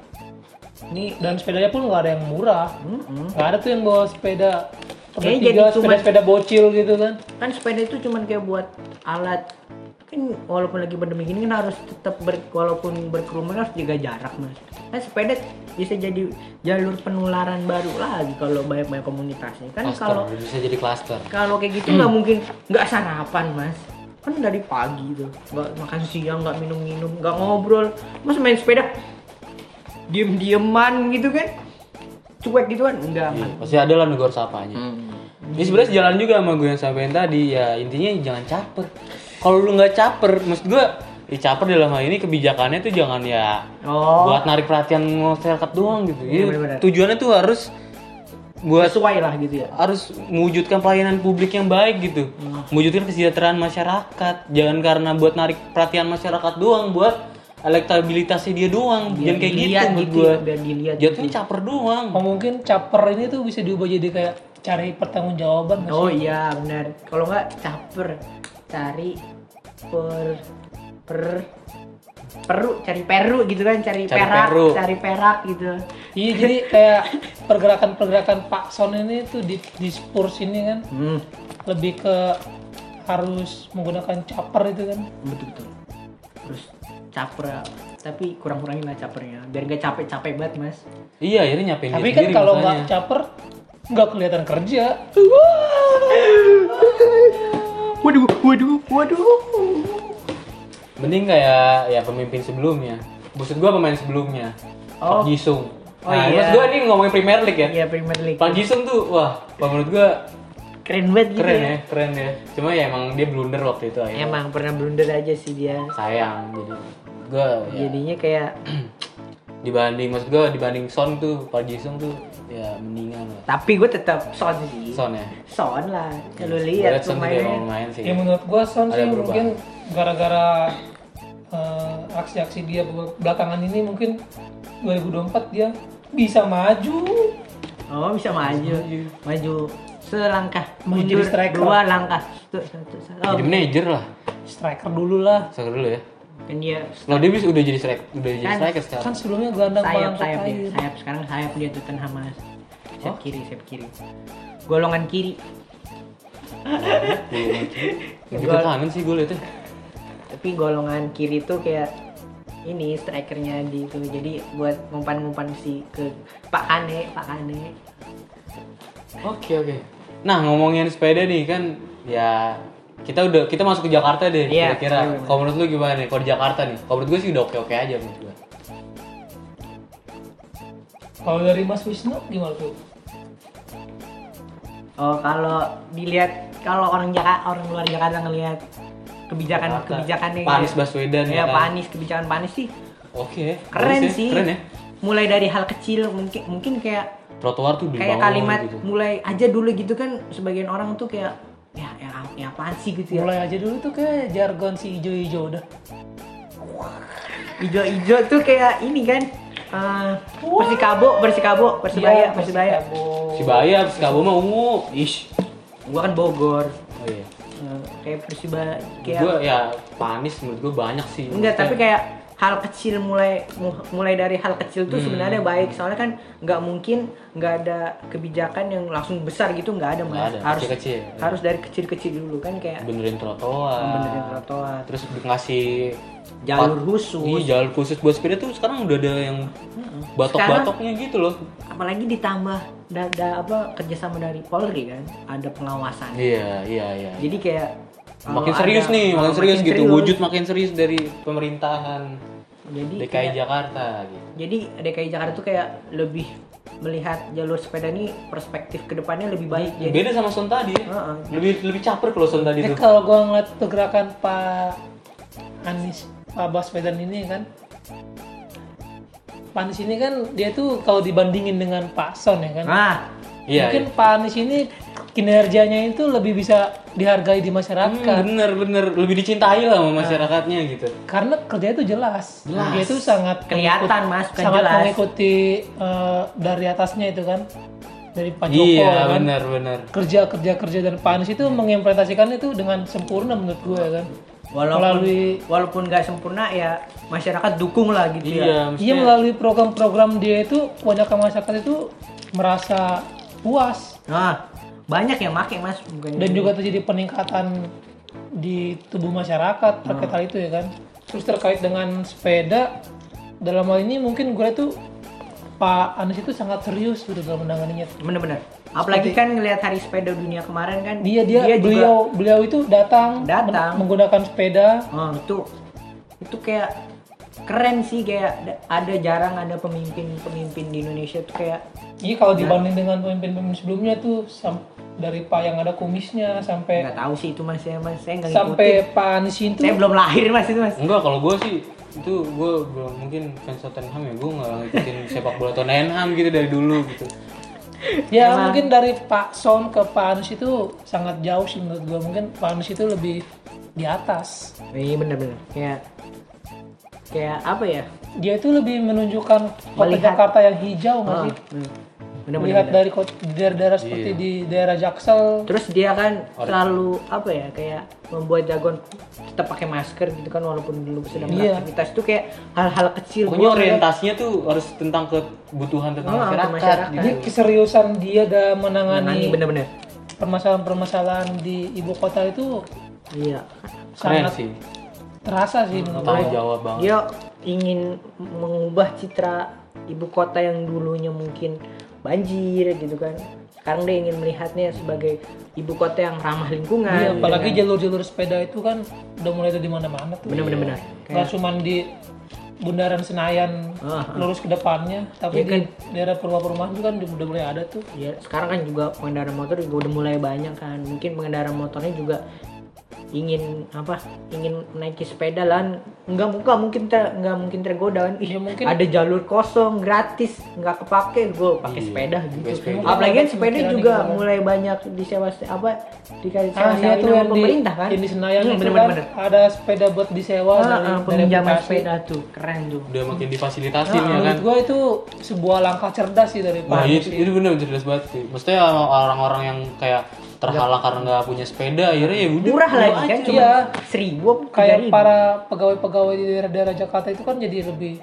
C: Ini dan sepedanya pun nggak ada yang murah. Nggak ada tuh yang bawa sepeda
B: Kayaknya jadi cuma-
C: sepeda-sepeda bocil gitu kan.
B: kan sepeda itu cuman kayak buat alat kan walaupun lagi pandemi gini kan harus tetap ber, walaupun berkerumun harus jaga jarak mas. Kan sepeda bisa jadi jalur penularan baru lagi kalau banyak banyak komunitasnya. Kan
A: Cluster,
B: kalau
A: bisa jadi cluster.
B: kalau kayak gitu nggak mungkin nggak sarapan mas. Kan dari pagi tuh nggak makan siang nggak minum minum nggak ngobrol. Mas main sepeda diem dieman gitu kan? Cuek gitu kan? Enggak
A: Iya, pasti ada lah negor sapanya. Ini sebenarnya sejalan juga sama gue yang sampein tadi ya intinya jangan caper. Kalau lu nggak caper, maksud gue ya caper dalam hal ini kebijakannya tuh jangan ya
B: oh.
A: buat narik perhatian masyarakat doang gitu.
B: Iya,
A: Ya, tujuannya tuh harus buat
B: sesuai lah gitu ya.
A: harus mewujudkan pelayanan publik yang baik gitu. Mewujudkan kesejahteraan masyarakat. Jangan karena buat narik perhatian masyarakat doang buat elektabilitasnya dia doang.
B: Biar
A: jangan kayak gitu
B: dilihat
A: menurut
B: gitu
A: gua.
B: ya, biar dilihat
A: jatuhnya caper doang.
C: Oh, mungkin caper ini tuh bisa diubah jadi kayak cari pertanggungjawaban
B: Oh iya benar. Kalau nggak caper cari per per Peru cari Peru gitu kan cari,
A: Cari
B: perak
A: Peru.
B: cari perak gitu
C: Iya jadi kayak pergerakan-pergerakan Pak Son ini tuh di, di Spurs ini kan
B: hmm,
C: lebih ke harus menggunakan chopper itu kan.
B: betul betul terus caper tapi kurang-kurangin lah capernya biar gak capek-capek banget mas
A: Iya, akhirnya nyapain
C: Tapi kan kalau nggak chopper nggak kelihatan kerja.
B: Waduh waduh waduh
A: Mending kayak ya pemimpin sebelumnya. Maksud gua pemain sebelumnya.
B: Oh.
A: Park Jisung.
B: Oh,
A: nah,
B: iya.
A: maksud gua ini ngomongin Premier League ya.
B: iya Premier League
A: Park Jisung tuh wah, menurut gua
B: keren banget gitu
A: keren
B: ya.
A: ya, keren ya. Cuma ya emang dia blunder waktu itu akhirnya.
B: emang pernah blunder aja sih dia
A: Sayang jadi gua ya,
B: jadinya kayak
A: dibanding maksud gua dibanding Son tuh Park Jisung tuh ya mendingan lah.
B: tapi gue tetap son sih
A: Son ya.
B: son lah kalau
A: Gua
B: lihat pemainnya
A: main sih.
C: Ya menurut gua Son
A: Ada
C: sih mungkin gara-gara eh, aksi-aksi dia belakangan ini mungkin 2024 dia bisa maju.
B: oh bisa maju maju selangkah
C: Maju
B: mundur
C: jadi striker.
B: dua langkah Tuh, satu, satu. Oh,
A: Jadi manajer lah.
C: Striker dulu lah.
A: Striker dulu ya.
B: Kan dia.
A: Kalau dia bisa udah jadi striker, udah jadi
B: Kan-
A: striker sekarang.
C: Kan sebelumnya gelandang
B: sayap sayap dia. Sayap sekarang sayap dia Tottenham mas. Sayap
A: Oh.
B: kiri sayap kiri. Golongan kiri.
A: Ke kanan sih gue liatnya.
B: tapi golongan kiri tuh kayak ini strikernya di itu. Jadi buat ngumpan-ngumpan si ke Pak Kane Pak Kane.
A: Oke oke. Nah ngomongin sepeda nih kan ya kita udah kita masuk ke Jakarta deh
B: Iya,
A: kira-kira.
B: iya,
A: Kalau menurut lu gimana nih? Kalau di Jakarta nih? Kalau menurut gue sih udah oke oke aja menurut gue.
C: Kalau dari Mas Wisnu gimana tuh?
B: Oh kalau dilihat kalau orang Jakarta orang luar Jakarta ngelihat kebijakan
A: Jakarta.
B: kebijakannya
A: Pak Anies Baswedan
B: ya
A: ya kan?
B: Pak Anies kebijakan Pak Anies sih
A: Oke.
B: keren
A: bagus ya,
B: sih
A: Keren ya.
B: mulai dari hal kecil mungkin mungkin kayak
A: Trotoar tuh
B: kayak kalimat
A: gitu.
B: mulai aja dulu gitu kan sebagian orang tuh kayak ya ya, ya apaan sih gitu ya
C: Mulai aja dulu tuh kayak jargon si ijo-ijo udah.
B: ijo-ijo tuh kayak ini kan eh, Persikabo Persikabo Persibaya
C: Iya,
B: Persibaya
C: Persikabo.
A: Si Bayar, si Kabo mah ungu. Ish.
B: gua kan Bogor
A: Oh iya.
B: Eh, kayak Persibaya kayak
A: Gue ya Pak Anies menurut gue banyak sih.
B: Enggak, tapi kayak hal kecil mulai mu- mulai dari hal kecil tuh
A: Hmm.
B: sebenarnya baik soalnya kan nggak mungkin nggak ada kebijakan yang langsung besar gitu nggak ada mas
A: ada,
B: harus
A: kecil-kecil.
B: harus dari kecil-kecil dulu kan kayak
A: benerin trotoar.
B: benerin trotoar
A: Terus ngasih
B: jalur khusus
A: Iya, jalur khusus buat sepeda tuh sekarang udah ada yang batok-batoknya gitu loh.
B: apalagi ditambah da, da- apa kerjasama dari Polri kan ada pengawasan
A: Iya, iya, iya.
B: jadi kayak
A: makin serius
B: ada-
A: nih, makin
B: makin
A: serius gitu.
B: serius.
A: Wujud makin serius dari pemerintahan
B: jadi
A: DKI
B: kayak-
A: Jakarta gitu.
B: jadi DKI Jakarta tuh kayak lebih melihat jalur sepeda ini perspektif ke depannya lebih baik jadi
A: Beda sama Son tadi. ya.
B: Heeh.
A: Lebih lebih caper kalau Son tadi
C: Eh,
A: tuh.
C: kalau gua ngeliat pergerakan Pak Anies, Pak Baswedan ini kan, Pak Anies ini kan dia tuh kalau dibandingin dengan Pak Son ya kan,
B: nah
A: Iya.
C: mungkin
A: iya.
C: Pak Anies ini kinerjanya itu lebih bisa dihargai di
A: Hmm,
C: masyarakat
A: bener bener lebih dicintai lah sama masyarakatnya gitu.
C: karena kerjanya itu jelas.
A: Jelas.
C: Dia itu sangat
B: Kelihatan,
C: mengikut-
B: Mas, bukan
C: sangat
B: jelas.
C: mengikuti eh, dari atasnya itu kan, dari Pak Joko
A: Iya,
C: ya kan.
A: bener bener.
C: Kerja kerja kerja dan Pak Anies itu mengimplementasikan itu dengan sempurna menurut gue ya kan.
B: walaupun
C: Melalui
B: walaupun nggak sempurna ya masyarakat dukung lah gitu
A: Iya,
B: ya
C: Iya
A: maksudnya
C: melalui program-program dia itu kebanyakan masyarakat itu merasa puas.
B: Nah banyak yang make mas. Bukan
C: dan juga terjadi peningkatan di tubuh masyarakat terkait hal itu ya kan. Terus terkait dengan sepeda dalam hal ini mungkin gue tuh Pak Anies itu sangat serius gitu dalam menanganinya.
B: bener-bener. Apalagi kan ngelihat hari sepeda dunia kemarin kan
C: Dia dia,
B: juga
C: beliau beliau itu datang
B: Datang.
C: men- menggunakan sepeda.
B: Oh, itu itu kayak keren sih kayak da- ada jarang ada pemimpin-pemimpin di Indonesia tuh kayak
C: Iya kalau dibanding dengan pemimpin-pemimpin sebelumnya tuh sam- dari Pak yang ada kumisnya sampai
B: nggak tahu sih itu mas. Ya mas saya nggak
C: sampai Pak Anies itu.
B: Saya belum lahir mas itu mas.
A: Enggak, kalau gue sih itu gue belum mungkin fans Tottenham ya gue nggak ngikutin sepak bola Tottenham gitu dari dulu gitu.
C: ya
B: Emang-
C: mungkin dari Pak Son ke Pak Anies itu sangat jauh sih menurut gua. Mungkin Pak Anies itu lebih di atas.
B: Iya bener-bener. Kayak kayak apa ya
C: dia itu lebih menunjukkan kota
B: Melihat.
C: Jakarta yang hijau nggak
B: Oh,
C: sih
B: hmm. Bener-bener.
C: Lihat dari daerah-daerah seperti
A: Iya.
C: di daerah Jaksel.
B: Terus dia kan selalu apa ya kayak membuat jagoan tetap pakai masker gitu kan walaupun dulu sedang
C: Iya.
B: beraktivitas itu kayak hal-hal kecil
A: Pokoknya orientasinya tuh harus tentang kebutuhan tentang
B: ke
A: masyarakat.
B: masyarakat.
A: gitu.
C: Jadi keseriusan dia dalam
B: menangani
C: menangani
B: bener-bener.
C: permasalahan-permasalahan di ibu kota itu
B: Iya.
A: Keren
C: sangat
A: sih.
C: Terasa sih menurut
A: Tanggung
C: gue.
A: jawab banget.
B: Dia ingin mengubah citra ibu kota yang dulunya mungkin banjir gitu kan. Sekarang dia ingin melihatnya sebagai ibu kota yang ramah lingkungan.
C: Iya,
B: gitu
C: apalagi
B: kan.
C: jalur-jalur sepeda itu kan udah mulai ada di mana-mana tuh.
B: bener-bener bener.
C: Nggak cuman di Bundaran Senayan
B: Ah,
C: lurus ke depannya, tapi
B: Iya
C: di daerah perumahan-perumahan juga kan udah mulai ada tuh.
B: Ya, sekarang kan juga pengendara motor juga udah mulai banyak kan. Mungkin pengendara motornya juga ingin apa? Ingin menaiki sepeda lah. Enggak enggak mungkin ter, enggak mungkin tergoda kan.
C: Ya, mungkin-
B: ada jalur kosong gratis, enggak kepake, gue pakai
A: Iya,
B: sepeda gitu.
A: sepeda.
B: Apalagi kan sepeda juga
C: kan.
B: mulai banyak disewa apa dikasih
C: Ah, iya tuh yang
B: pemerintah kan.
C: yang di Senayan
B: Hmm, bener-bener,
C: kan
B: bener.
C: ada sepeda buat disewa
B: Ah,
C: dari,
B: ah,
C: dari
B: sepeda tuh keren tuh.
A: Udah makin difasilitasin ya kan.
C: Gua itu sebuah langkah cerdas sih dari
A: Nah,
C: Pak
A: itu, itu bener jelas banget sih. Maksudnya orang-orang yang kayak terhalang karena nggak punya sepeda, akhirnya ya udah
B: Murah lagi kan
A: aja.
B: cuma
C: Iya.
B: seribu
C: kayak
B: 3.000.
C: para pegawai-pegawai di daerah-daerah Jakarta itu kan jadi lebih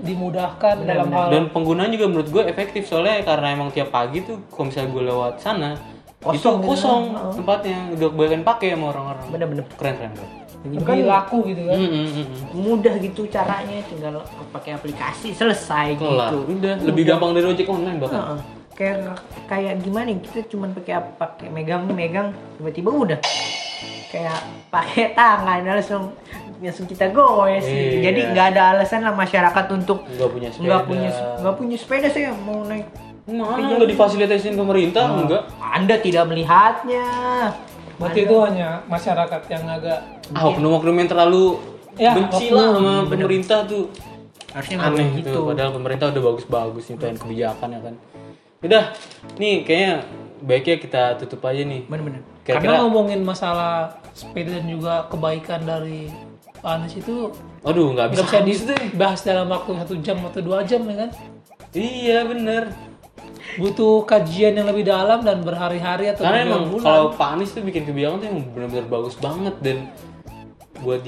C: dimudahkan dalam hal
A: Dan penggunaan juga menurut gue efektif soalnya karena emang tiap pagi tuh kalau misalnya gue lewat sana
B: Kosong
A: itu
B: gitu
A: kosong tempatnya udah kebanyakan pakai sama orang-orang.
B: Bener-bener.
A: Keren keren keren.
C: lebih laku gitu kan.
A: Hmm, hmm, hmm.
B: mudah gitu caranya tinggal pakai aplikasi selesai
A: Kelar.
B: gitu
A: Udah lebih gampang dari ojek online bahkan.
B: Heeh. Kayak kayak gimana kita cuman pakai apa pakai megang megang tiba-tiba udah kayak pakai tangan langsung langsung kita goes
A: Iya.
B: jadi nggak ada alasan lah masyarakat untuk
A: Nggak punya sepeda.
B: nggak punya nggak punya sepeda saya mau naik
A: Mana nggak difasilitasin pemerintah enggak?
B: anda tidak melihatnya
C: Berarti itu hanya masyarakat yang agak
A: Ah, oknum-oknum yang terlalu
C: Ya,
A: benci lah sama pemerintah tuh.
B: harusnya nggak
A: Aneh
B: begitu
A: gitu. Padahal pemerintah udah bagus-bagus nyiptain kebijakan ya kan. Udah, nih kayaknya baiknya kita tutup aja nih.
B: bener-bener
A: Kira-kira
C: karena ngomongin masalah sepeda dan juga kebaikan dari Anies itu
A: Aduh, nggak bisa
C: nggak bisa dibahas dalam waktu satu jam atau dua jam ya kan
A: Iya, bener.
C: butuh kajian yang lebih dalam dan berhari-hari atau
A: Karena emang
C: berbulan-bulan.
A: kalau Pak Anies tuh bikin kebijakan tuh emang bener-bener bagus banget dan buat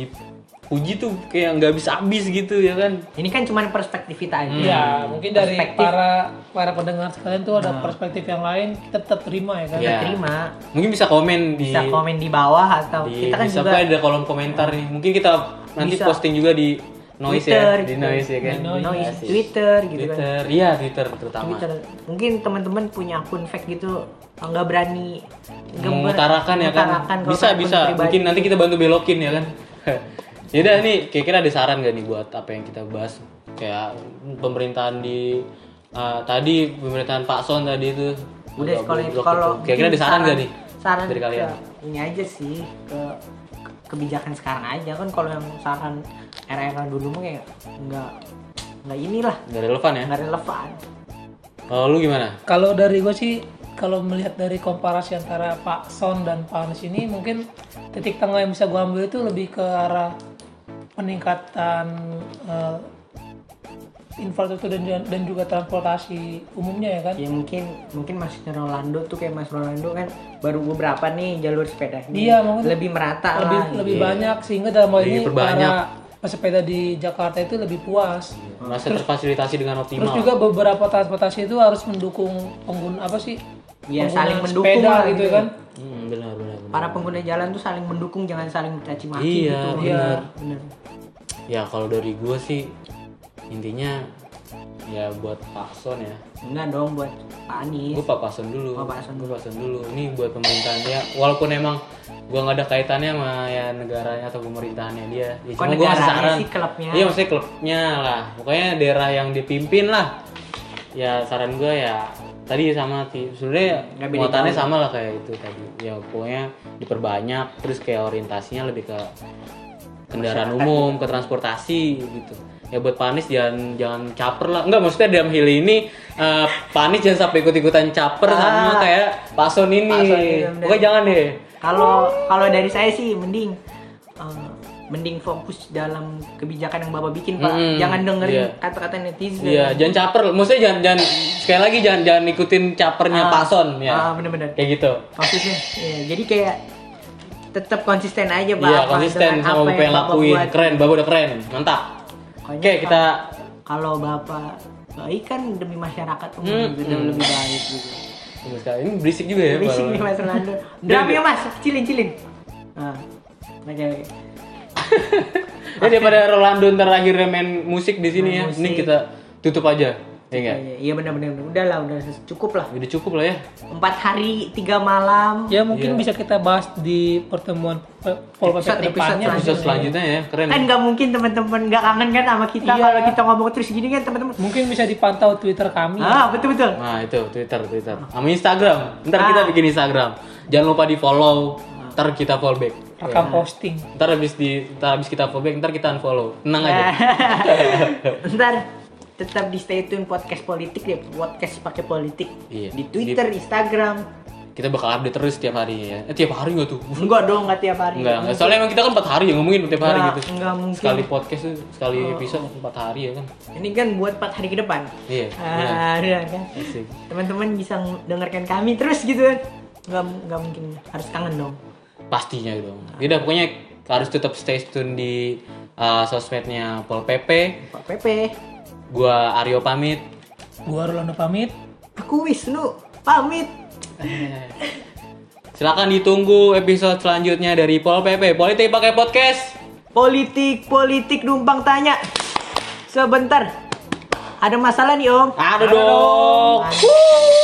A: dipuji tuh kayak nggak bisa habis gitu ya kan.
B: ini kan cuma perspektif kita aja
C: Ya, mungkin dari
B: Perspektif.
C: para para pendengar sekalian tuh ada perspektif yang lain kita tetap terima ya kan.
A: Iya.
B: terima
A: Mungkin bisa komen di
B: bisa komen di bawah atau
A: di
B: kita kan
A: bisa
B: juga
A: ada kolom komentar nih. Mungkin kita nanti
B: Bisa.
A: posting juga di noise
B: Twitter,
A: ya, di
B: gitu.
A: noise ya kan.
C: Di Noise.
B: noise
A: Asik.
B: Twitter gitu kan
A: Twitter, iya Twitter terutama.
B: Twitter. Mungkin teman-teman punya akun fake gitu nggak berani
A: mengutarakan ya kan bisa bisa mungkin nanti kita bantu belokin ya kan Yaudah nih kira-kira ada saran gak nih buat apa yang kita bahas? Kayak pemerintahan di uh, tadi pemerintahan Pak Son tadi itu.
B: Udah kalau kalau
A: kira-kira ada saran gak nih
B: saran
A: dari kalian?
B: ke- ini aja sih ke ke- kebijakan sekarang aja. Kan kalau yang saran era-era dulu mah kayak nggak nggak inilah.
A: Nggak relevan ya?
B: Nggak relevan.
A: Kalau lu gimana?
C: Kalau dari gue sih kalau melihat dari komparasi antara Pak Son dan Pak Anies ini mungkin titik tengah yang bisa gue ambil itu lebih ke arah peningkatan eh, infrastruktur dan, dan juga transportasi umumnya ya kan.
B: ya mungkin mungkin maksudnya Rolando tuh kayak Mas Rolando kan baru beberapa nih jalur sepedanya
C: Iya, mungkin
B: lebih merata
C: lebih
B: lah
C: lebih
A: Iya.
C: banyak sehingga dalam hal ini
A: Diperbanyak.
C: para pesepeda di Jakarta itu lebih puas.
A: merasa terfasilitasi dengan
C: Terus
A: optimal
C: juga beberapa transportasi itu harus mendukung pengguna apa sih?
B: ya
C: pengguna
B: saling mendukung
C: sepeda
B: lah
C: gitu kan.
A: hmm, benar benar benar.
B: para pengguna jalan tuh saling mendukung jangan saling mencaci maki
A: Iya,
B: gitu
C: benar.
B: bener
A: ya kalau dari gua sih intinya ya buat Pak Son ya.
B: Enggak dong buat Pak Anies.
A: Gue Pak Pason dulu.
B: Oh, Pak Pason.
A: gue Pason dulu. Ini buat pemerintahan dia. Walaupun emang gue nggak ada kaitannya sama ya negaranya atau pemerintahannya dia. Ya,
B: Kok
A: cuma gue saran.
B: sih, klubnya?
A: iya maksudnya klubnya lah. Pokoknya daerah yang dipimpin lah. Ya saran gue ya tadi sama sih. Sebenarnya muatannya sama lah kayak itu tadi. Ya pokoknya diperbanyak terus kayak orientasinya lebih ke kendaraan umum ke transportasi gitu ya buat panis jangan jangan caper lah enggak maksudnya dalam hal ini eh, panis jangan sampai ikut ikutan caper sama
B: Ah.
A: kayak Pak Son ini
B: Pak Son ini, bener.
A: pokoknya jangan deh
B: kalau kalau dari saya sih mending eh, mending fokus dalam kebijakan yang bapak bikin pak
A: Mm,
B: jangan dengerin
A: iya.
B: kata-kata netizen
A: Iya, jangan caper. Maksudnya jangan jangan sekali lagi jangan jangan ikutin capernya
B: Ah.
A: Pak Son ya.
B: ah bener-bener
A: Kayak gitu.
B: maksudnya ya, jadi kayak tetap konsisten aja pak
A: Iya, konsisten sama
B: apa
A: Bapak yang
B: Bapak
A: lakuin.
B: buat.
A: Keren, Bapak udah keren. Mantap. Oke, kita
B: kalau bapak baik kan demi masyarakat umum
A: Hmm,
B: gitu
A: hmm.
B: lebih baik gitu
A: sekali. Ini berisik juga ya.
B: berisik nih mas Rolando drumnya mas cilin cilin nah oke
A: Ya daripada Rolando ntar akhirnya main musik di sini ya. Ini kita tutup aja. Ya enggak?
B: Iya, iya benar-benar udah lah udah cukup lah
A: Udah cukup lah ya.
B: empat hari tiga malam
C: Ya mungkin
A: Iya.
C: bisa kita bahas di pertemuan pe- Pol PP
B: ke
C: depannya.
B: episode
A: selanjutnya ya, keren.
B: kan nggak mungkin teman-teman nggak kangen kan sama kita
C: Iya.
B: kalau kita ngomong terus gini kan teman-teman
C: Mungkin bisa dipantau Twitter kami.
B: ah betul betul
A: Nah itu Twitter, Twitter, sama Instagram. Ntar kita
B: Ah.
A: bikin Instagram. Jangan lupa di follow. Ntar kita follow back.
C: Akan posting.
A: Ntar habis di, ntar habis kita follow back, ntar kita unfollow. Tenang aja.
B: ntar tetap di stay tune podcast politik ya podcast pakai politik
A: Iya.
B: di Twitter Instagram
A: Kita bakal update terus tiap hari ya. Eh tiap hari nggak tuh?
B: enggak dong nggak tiap hari
A: Enggak, enggak. Soalnya emang kita kan 4 hari ya ngomongin tiap hari
B: Enggak,
A: gitu.
B: enggak mungkin.
A: Sekali podcast tuh, sekali episode 4 hari ya kan.
B: ini kan buat empat hari ke depan
A: Iya.
B: ah iya kan teman-teman bisa dengarkan kami terus gitu kan nggak nggak mungkin harus kangen dong
A: Pastinya dong. Yaudah pokoknya harus tetap stay tune di uh, sosmednya Pol PP.
B: Pak Pepe
A: Gua Aryo pamit.
C: Gua Rolando pamit.
B: aku Wisnu pamit
A: Silakan ditunggu episode selanjutnya dari Pol PP. Politik pakai podcast.
B: politik politik numpang tanya sebentar ada masalah nih om
A: Ada dong.
B: Ada.